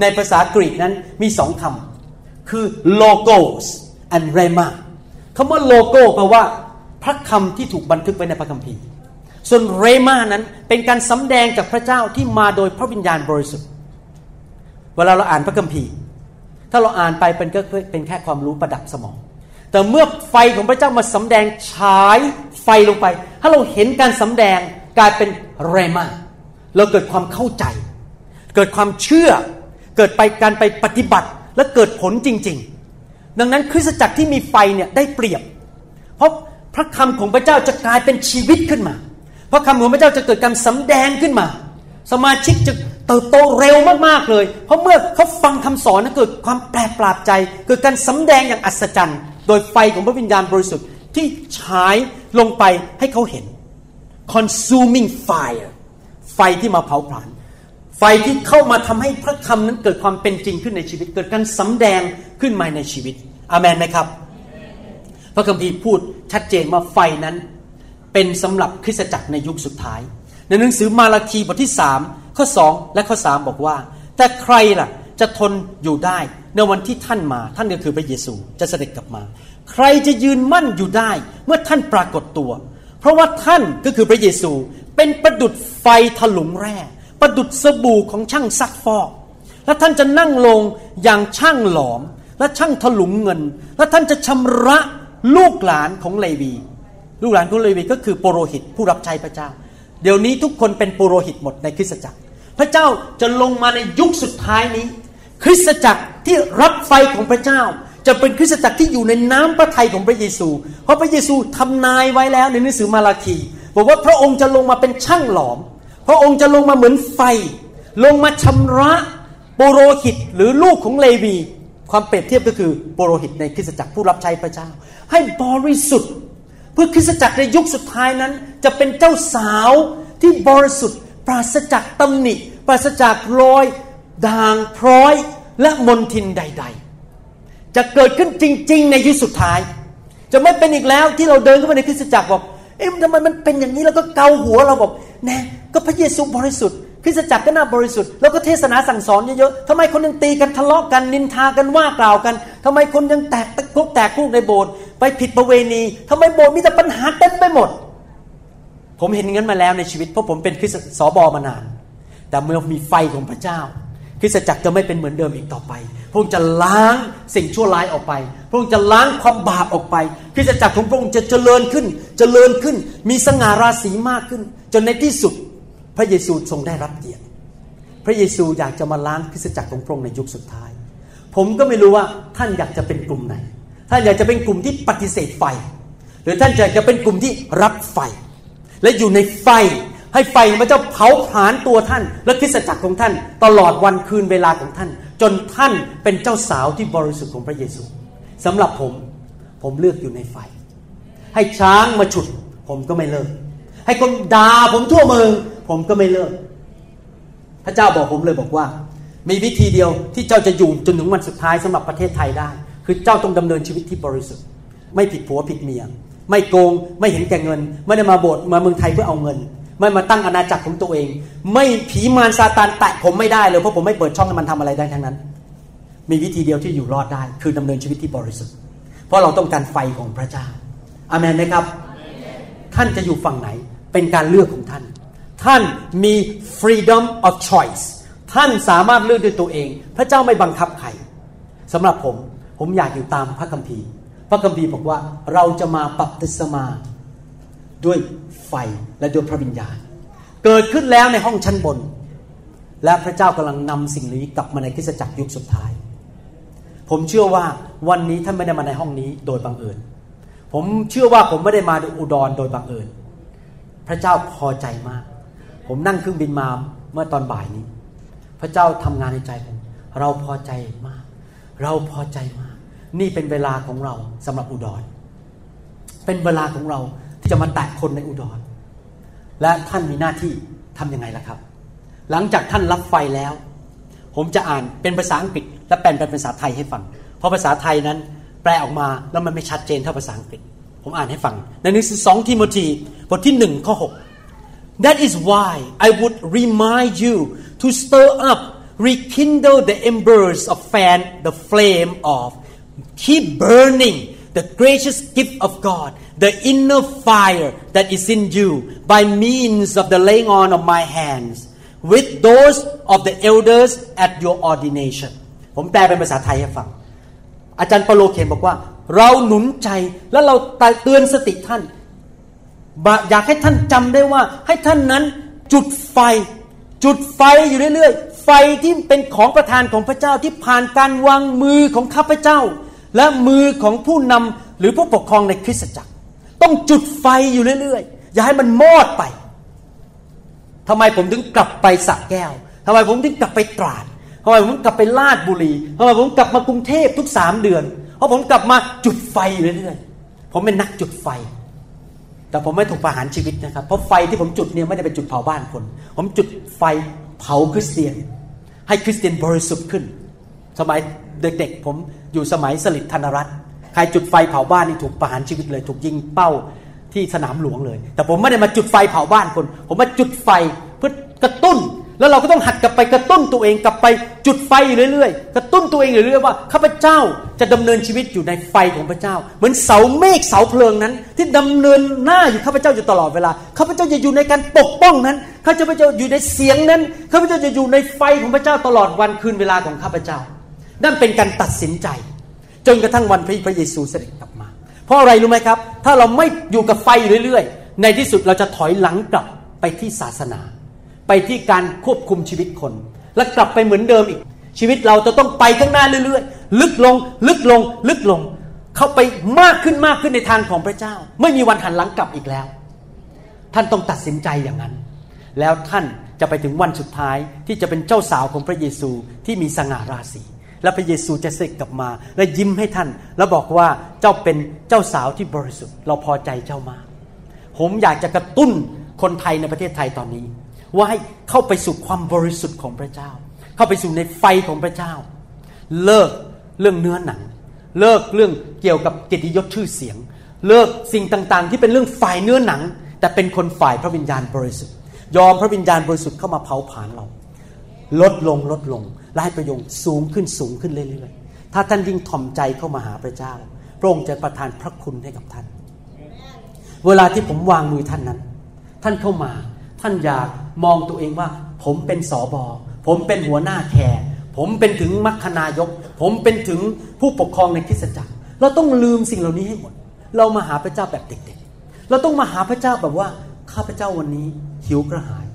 C: ในภาษากรีกนั้นมีสองคำคือ logos and rema คำว่า logo แปลว่า พระคำที่ถูกบันทึกไว้ในพระคัมภีร์ ส่วนเรมานั้นเป็นการสำแดงจากพระเจ้าที่มาโดยพระวิญญาณบริสุทธิ์ เวลาเราอ่านพระคัมภีร์ ถ้าเราอ่านไปเป็นก็เป็นแค่ความรู้ประดับสมอง แต่เมื่อไฟของพระเจ้ามาสำแดงฉายไฟลงไป ถ้าเราเห็นการสำแดงกลายเป็นเรมาเราเกิดความเข้าใจ เกิดความเชื่อ เกิดไปการไปปฏิบัติและเกิดผลจริง ๆ ดังนั้นคริสตจักรที่มีไฟเนี่ยได้เปรียบ เพราะพระคำของพระเจ้าจะกลายเป็นชีวิตขึ้นมา พระคำของพระเจ้าจะเกิดการสำแดงขึ้นมา สมาชิกจะเติบโตเร็วมากๆเลย เพราะเมื่อเขาฟังคำสอนนั้นเกิดความแปลกปราบใจ เกิดการสำแดงอย่างอัศจรรย์ โดยไฟของพระวิญญาณบริสุทธิ์ที่ฉายลงไปให้เขาเห็น consuming fire ไฟที่มาเผาผลาญ ไฟที่เข้ามาทำให้พระคำนั้นเกิดความเป็นจริงขึ้นในชีวิต เกิดการสำแดงขึ้นมาในชีวิต อามันไหมครับ พระคัมภีร์พูดชัดเจนว่าไฟนั้นเป็นสำหรับคริสตจักรในยุคสุดท้าย ในหนังสือมาราคีบทที่สามข้อสองและข้อสามบอกว่า แต่ใครล่ะจะทนอยู่ได้ในวันที่ท่านมา ท่านก็คือพระเยซูจะเสด็จกลับมา ใครจะยืนมั่นอยู่ได้เมื่อท่านปรากฏตัว เพราะว่าท่านก็คือพระเยซูเป็นประดุดไฟถลุงแร่ ประดุดสบู่ของช่างซักฟอก และท่านจะนั่งลงอย่างช่างหลอม และช่างถลุงเงิน และท่านจะชำระลูกหลานของเลวี ลูกหลานของเลวีก็คือปุโรหิตผู้รับใช้พระเจ้า เดี๋ยวนี้ทุกคนเป็นปุโรหิตหมดในคริสตจักร พระเจ้าจะลงมาในยุคสุดท้ายนี้ คริสตจักรที่รับไฟของพระเจ้า จะเป็นคริสตจักรที่อยู่ในน้ำพระทัยของพระเยซู เพราะพระเยซูทำนายไว้แล้วในหนังสือมาราคีบอกว่าพระองค์จะลงมาเป็นช่างหลอม พระองค์จะลงมาเหมือนไฟ ลงมาชำระปุโรหิตหรือลูกของเลวี ความเปรียบเทียบก็คือปุโรหิตในคริสตจักรผู้รับใช้พระเจ้า ให้บริสุทธิ์ เพื่อคริสตจักรในยุคสุดท้ายนั้น จะเป็นเจ้าสาวที่บริสุทธิ์ ปราศจากตำหนิ ปราศจากรอยด่างพร้อยและมนทินใด ๆ จะเกิดขึ้นจริง ๆ ในยุคสุดท้าย จะไม่เป็นอีกแล้วที่เราเดินเข้ามาในคริสตจักรบอก เอ๊ะทำไมมันเป็นอย่างนี้แล้วก็เกาหัวเราบอกแน่ก็พระเยซูบริสุทธิ์คริสตจักรก็น่าบริสุทธิ์แล้วก็เทศนาสั่งสอนเยอะๆทำไมคนยังตีกันทะเลาะกันนินทากันว่ากล่าวกันทำไมคนยังแตกตะกุกแตกคุกในโบสถ์ไปผิดประเวณีทำไมโบสถ์มีแต่ปัญหาเต็มไปหมด ผมเห็นงั้นมาแล้วในชีวิตเพราะผมเป็นคริสตสอบอมานาน แต่เมื่อมีไฟของพระเจ้า คริสตจักรจะไม่เป็นเหมือนเดิมอีกต่อไป ระองค์จะล้างสิ่งชั่วร้ายออกไป พระองค์จะล้างความบาปออกไปคริสตจักรของพระองค์จะเจริญขึ้น เจริญขึ้น มีสง่าราศีมากขึ้น จนในที่สุดพระเยซูทรงได้รับเกียรติ พระเยซูอยากจะมาล้างคริสตจักรของพระองค์ในยุคสุดท้าย ผมก็ไม่รู้ว่าท่านอยากจะเป็นกลุ่มไหน ท่านอยากจะเป็นกลุ่มที่ปฏิเสธไฟ หรือท่านอยากจะเป็นกลุ่มที่รับไฟ และอยู่ในไฟให้ไฟพระเจ้าเผาผลาญตัวท่าน และคริสตจักรของท่าน ตลอดวันคืนเวลาของท่าน จนท่านเป็นเจ้าสาวที่บริสุทธิ์ของพระเยซูสำหรับผมผมเลือกอยู่ในไฟ ให้ช้างมาฉุด ผมก็ไม่เลิก ให้คนด่าผมทั่วเมือง ผมก็ไม่เลิก พระเจ้าบอกผมเลยบอกว่า มีวิธีเดียวที่เจ้าจะอยู่จนถึงวันสุดท้ายสำหรับประเทศไทยได้ คือเจ้าต้องดำเนินชีวิตที่บริสุทธิ์ ไม่ผิดผัวผิดเมีย ไม่โกง ไม่เห็นแก่เงิน ไม่ได้มาโบสถ์มาเมืองไทยเพื่อเอาเงิน ไม่มาตั้งอาณาจักรของตัวเอง ไม่ผีมารซาตานแตะผมไม่ได้เลยเพราะผมไม่เปิดช่องให้มันทำอะไรได้ทั้งนั้น มีวิธีเดียวที่อยู่รอดได้ คือดำเนินชีวิตที่บริสุทธิ์ เพราะเราต้องการไฟของพระเจ้าอามันไหมครับ ท่านจะอยู่ฝั่งไหนเป็นการเลือกของท่าน ท่านมี freedom of choice ท่านสามารถเลือกด้วยตัวเอง พระเจ้าไม่บังคับใครสำหรับผมผมอยากอยู่ตามพระคัมภีร์ พระคัมภีร์บอกว่าเราจะมาบัพติศมา ด้วยไฟและด้วยพระวิญญาณ เกิดขึ้นแล้วในห้องชั้นบน และพระเจ้ากำลังนำสิ่งนี้กลับมาในคริสตจักรยุคสุดท้าย ผมเชื่อว่าวันนี้ท่านไม่ได้มาในห้องนี้โดยบังเอิญผมเชื่อว่าผมไม่ได้มาอุดรโดยบังเอิญพระเจ้าพอใจมาก ผมนั่งเครื่องบินมาเมื่อตอนบ่ายนี้ พระเจ้าทำงานในใจผม เราพอใจมาก เราพอใจมาก นี่เป็นเวลาของเราสำหรับอุดร เป็นเวลาของเรา จะมาแตะคนในอุดร และท่านมีหน้าที่ทํำยังไงล่ะครับ หลังจากท่านรับไฟแล้ว ผมจะอ่านเป็นภาษาอังกฤษ และแปลเป็นภาษาไทยให้ฟัง เพราะภาษาไทยนั้นแปลออกมาแล้วมันไม่ชัดเจนเท่าภาษาอังกฤษ ผมอ่านให้ฟัง ในหนังสือสองทิโมธีบทที่หนึ่งข้อหก That is why I would remind you to stir up, rekindle the embers of fan, the flame of, keep burning the gracious gift of God, the inner fire that is in you by means of the laying on of my hands, with those of the elders at your ordination. ผมแปลเป็นภาษาไทยให้ฟัง อาจารย์เปโลเขียนบอกว่า เราหนุนใจและเราเตือนสติท่าน อยากให้ท่านจำได้ว่า ให้ท่านนั้นจุดไฟ จุดไฟอยู่เรื่อยๆ ไฟที่เป็นของประทานของพระเจ้าที่ผ่านการวางมือของข้าพเจ้า และมือของผู้นำหรือผู้ปกครองในคริสตจักร ต้องจุดไฟอยู่เรื่อยๆ อย่าให้มันมอดไปทำไมผมถึงกลับไปสักแก้วทำไมผมถึงกลับไปตราดทำไมผมกลับไปลาดบุรีทำไมผมกลับมากรุงเทพทุกสามเดือน เพราะผมกลับมาจุดไฟอยู่เรื่อยๆ ผมเป็นนักจุดไฟ แต่ผมไม่ถูกประหารชีวิตนะครับ เพราะไฟที่ผมจุดเนี่ยไม่ได้เป็นจุดเผาบ้านคน ผมจุดไฟเผาคริสเตียน ให้คริสเตียนบริสุทธิ์ขึ้น สมัย เด็กๆผมอยู่สมัยสลิดธนรัตน์ใครจุดไฟเผาบ้านนี่ถูกประหารชีวิตเลย ถูกยิงเป้าที่สนามหลวงเลย แต่ผมไม่ได้มาจุดไฟเผาบ้านคน ผมมาจุดไฟเพื่อกระตุ้น แล้วเราก็ต้องหัดกลับไปกระตุ้นตัวเองกลับไปจุดไฟอยู่เรื่อยๆ กระตุ้นตัวเองอยู่เรื่อยๆว่าข้าพเจ้าจะดำเนินชีวิตอยู่ในไฟของพระเจ้า เหมือนเสาเมฆเสาเพลิงนั้น ที่ดำเนินหน้าอยู่ข้าพเจ้าอยู่ตลอดเวลาข้าพเจ้าจะอยู่ในการปกป้องนั้นข้าพเจ้าอยู่ในเสียงนั้นข้าพเจ้าจะอยู่ในไฟของพระเจ้าตลอดวันคืนเวลาของข้าพเจ้า นั่นเป็นการตัดสินใจ จนกระทั่งวันพระเยซูเสด็จกลับมา เพราะอะไรรู้ไหมครับ ถ้าเราไม่อยู่กับไฟเรื่อยๆ ในที่สุดเราจะถอยหลังกลับไปที่ศาสนา ไปที่การควบคุมชีวิตคน และกลับไปเหมือนเดิมอีก ชีวิตเราจะต้องไปข้างหน้าเรื่อยๆ ลึกลง ลึกลง ลึกลง เข้าไปมากขึ้นมากขึ้นในทางของพระเจ้า ไม่มีวันหันหลังกลับอีกแล้ว ท่านต้องตัดสินใจอย่างนั้น แล้วท่านจะไปถึงวันสุดท้ายที่จะเป็นเจ้าสาวของพระเยซูที่มีสง่าราศี และพระเยซูจะเสด็จกลับมา และยิ้มให้ท่าน แล้วบอกว่าเจ้าเป็นเจ้าสาวที่บริสุทธิ์ เราพอใจเจ้ามาก ผมอยากจะกระตุ้นคนไทยในประเทศไทยตอนนี้ ว่าให้เข้าไปสู่ความบริสุทธิ์ของพระเจ้า เข้าไปสู่ในไฟของพระเจ้า เลิกเรื่องเนื้อหนัง เลิกเรื่องเกี่ยวกับเกียรติยศชื่อเสียง เลิกสิ่งต่างๆ ที่เป็นเรื่องฝ่ายเนื้อหนัง แต่เป็นคนฝ่ายพระวิญญาณบริสุทธิ์ ยอมพระวิญญาณบริสุทธิ์เข้ามาเผาผลาญเรา ลดลงลดลง และให้ประโยชน์สูงขึ้นสูงขึ้นเรื่อยๆ ถ้าท่านยิ่งถ่อมใจเข้ามาหาพระเจ้า พระองค์จะประทานพระคุณให้กับท่าน เวลาที่ผมวางมือท่านนั้น ท่านเข้ามา ท่านอยากมองตัวเองว่า ผมเป็นสอบอผมเป็นหัวหน้าแคร์ผมเป็นถึงมัคคณายก ผมเป็นถึงผู้ปกครองในคริสตจักร เราต้องลืมสิ่งเหล่านี้ให้หมด เรามาหาพระเจ้าแบบเด็กๆ เราต้องมาหาพระเจ้าแบบว่าข้าพระเจ้าวันนี้หิวกระหาย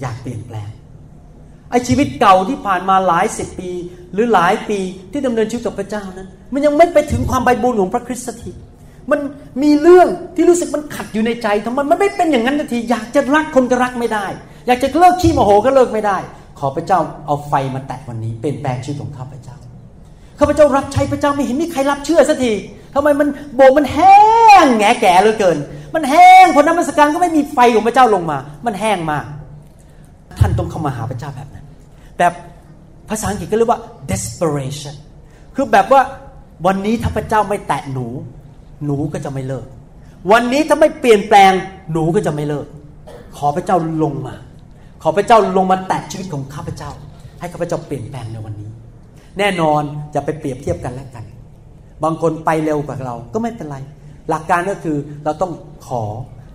C: อยากเปลี่ยนแปลง ไอชีวิตเก่าที่ผ่านมาหลายสิบปี หรือหลายปีที่ดำเนินชีวิตกับพระเจ้านั้น มันยังไม่ไปถึงความใบบุญของพระคริสต์ทีมันมีเรื่องที่รู้สึกมันขัดอยู่ในใจทำไมมันไม่เป็นอย่างนั้นที อยากจะรักคนก็รักไม่ได้ อยากจะเลิกขี้โมโหก็เลิกไม่ได้ ขอพระเจ้าเอาไฟมาแตะวันนี้เปลี่ยนแปลงชีวิตของข้าพเจ้าข้าพเจ้ารับใช้พระเจ้าไม่เห็นมีใครรับเชื่อสักทีทำไมมันโบมันแห้งแงแก่เหลือเกิน มันแห้งพอนมันสการก็ไม่มีไฟของพระเจ้าลงมา มันแห้งมากท่านต้องเข้ามาหาพระเจ้าแบบนั้น แบบภาษาอังกฤษก็เรียกว่า desperation คือแบบว่าวันนี้ถ้าพระเจ้าไม่แตะหนู หนูก็จะไม่เลิก วันนี้ถ้าไม่เปลี่ยนแปลงหนูก็จะไม่เลิก ขอพระเจ้าลงมา ขอพระเจ้าลงมาแตะชีวิตของข้าพเจ้า ให้ข้าพเจ้าเปลี่ยนแปลงในวันนี้ แน่นอนจะไปเปรียบเทียบกันและกัน บางคนไปเร็วกว่าเราก็ไม่เป็นไร หลักการก็คือเราต้องขอ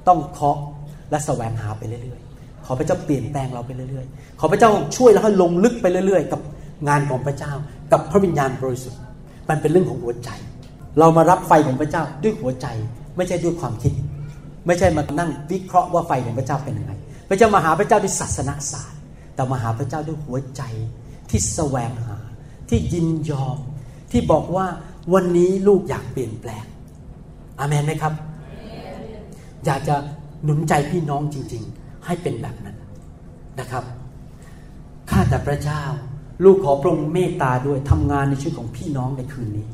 C: ต้องเคาะและแสวงหาไปเรื่อย อพระเจ้าเปลี่ยนแปลงเราไปเรื่อยๆ ขอพระเจ้าช่วยเราให้ลงลึกไปเรื่อย ๆ กับงานของพระเจ้า กับพระวิญญาณบริสุทธิ์ มันเป็นเรื่องของหัวใจ เรามารับไฟของพระเจ้าด้วยหัวใจ ไม่ใช่ด้วยความคิด ไม่ใช่มานั่งวิเคราะห์ว่าไฟของพระเจ้าเป็นยังไง พระเจ้ามาหาพระเจ้าด้วยศาสนศาสตร์ แต่มาหาพระเจ้าด้วยหัวใจที่แสวงหา ที่ยินยอม ที่บอกว่าวันนี้ลูกอยากเปลี่ยนแปลง อาเมนไหมครับ อยากจะหนุนใจพี่น้องจริง ๆ ให้เป็นแบบนั้นนะครับข้าแต่พระเจ้า ลูกขอพระองค์เมตตาด้วยทำงานในชีวิตของพี่น้องในคืนนี้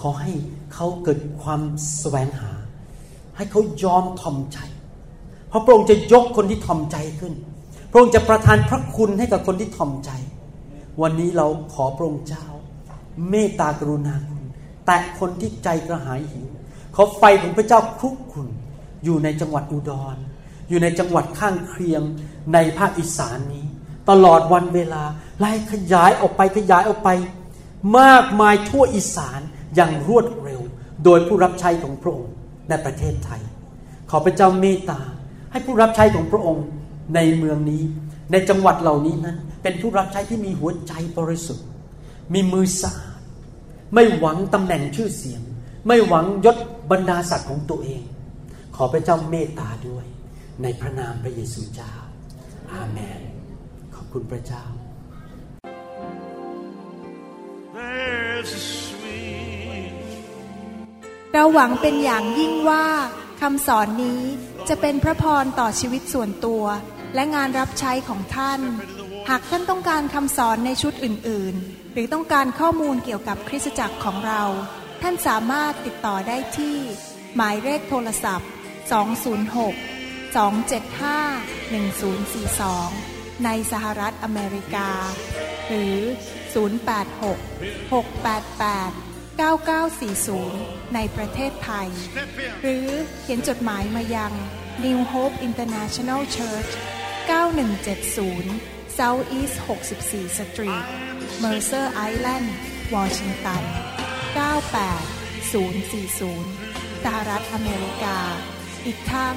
C: ขอให้เขาเกิดความแสวงหา ให้เขายอมทอมใจ เพราะพระองค์จะยกคนที่ทอมใจขึ้น พระองค์จะประทานพระคุณให้กับคนที่ทอมใจ วันนี้เราขอพระองค์เจ้า เมตตากรุณาคุณแตะคนที่ใจกระหายหิวขอไฟของพระเจ้าคลุกคุณอยู่ในจังหวัดอุดร อยู่ในจังหวัดข้างเคียงในภาคอีสานนี้ ตลอดวันเวลาไล่ขยายออกไปขยายออกไป มากมายทั่วอีสานอย่างรวดเร็ว โดยผู้รับใช้ของพระองค์ในประเทศไทย ขอพระเจ้าเมตตา ให้ผู้รับใช้ของพระองค์ในเมืองนี้ ในจังหวัดเหล่านี้นั้น เป็นผู้รับใช้ที่มีหัวใจบริสุทธิ์ มีมือสะอาดไม่หวังตำแหน่งชื่อเสียง ไม่หวังยศบรรดาศักดิ์ของตัวเอง ขอพระเจ้าเมตตาด้วย ในพระนามพระเยซูเจ้า อาเมน ขอบคุณพระเจ้า
B: There's a sweet
A: เราหวังเป็นอย่างยิ่งว่าคำสอนนี้จะเป็นพระพรต่อชีวิตส่วนตัว และงานรับใช้ของท่าน หากท่านต้องการคำสอนในชุดอื่น ๆ หรือต้องการข้อมูลเกี่ยวกับคริสตจักรของเรา ท่านสามารถติดต่อได้ที่ หมายเลขโทรศัพท์ 206 275 1042 ในสหรัฐอเมริกา หรือ 086 688 9940 ในประเทศไทย หรือเขียนจดหมายมายัง New Hope International Church 9170 South East 64 Street Mercer Island Washington 98040 สหรัฐอเมริกา อีกทั้ง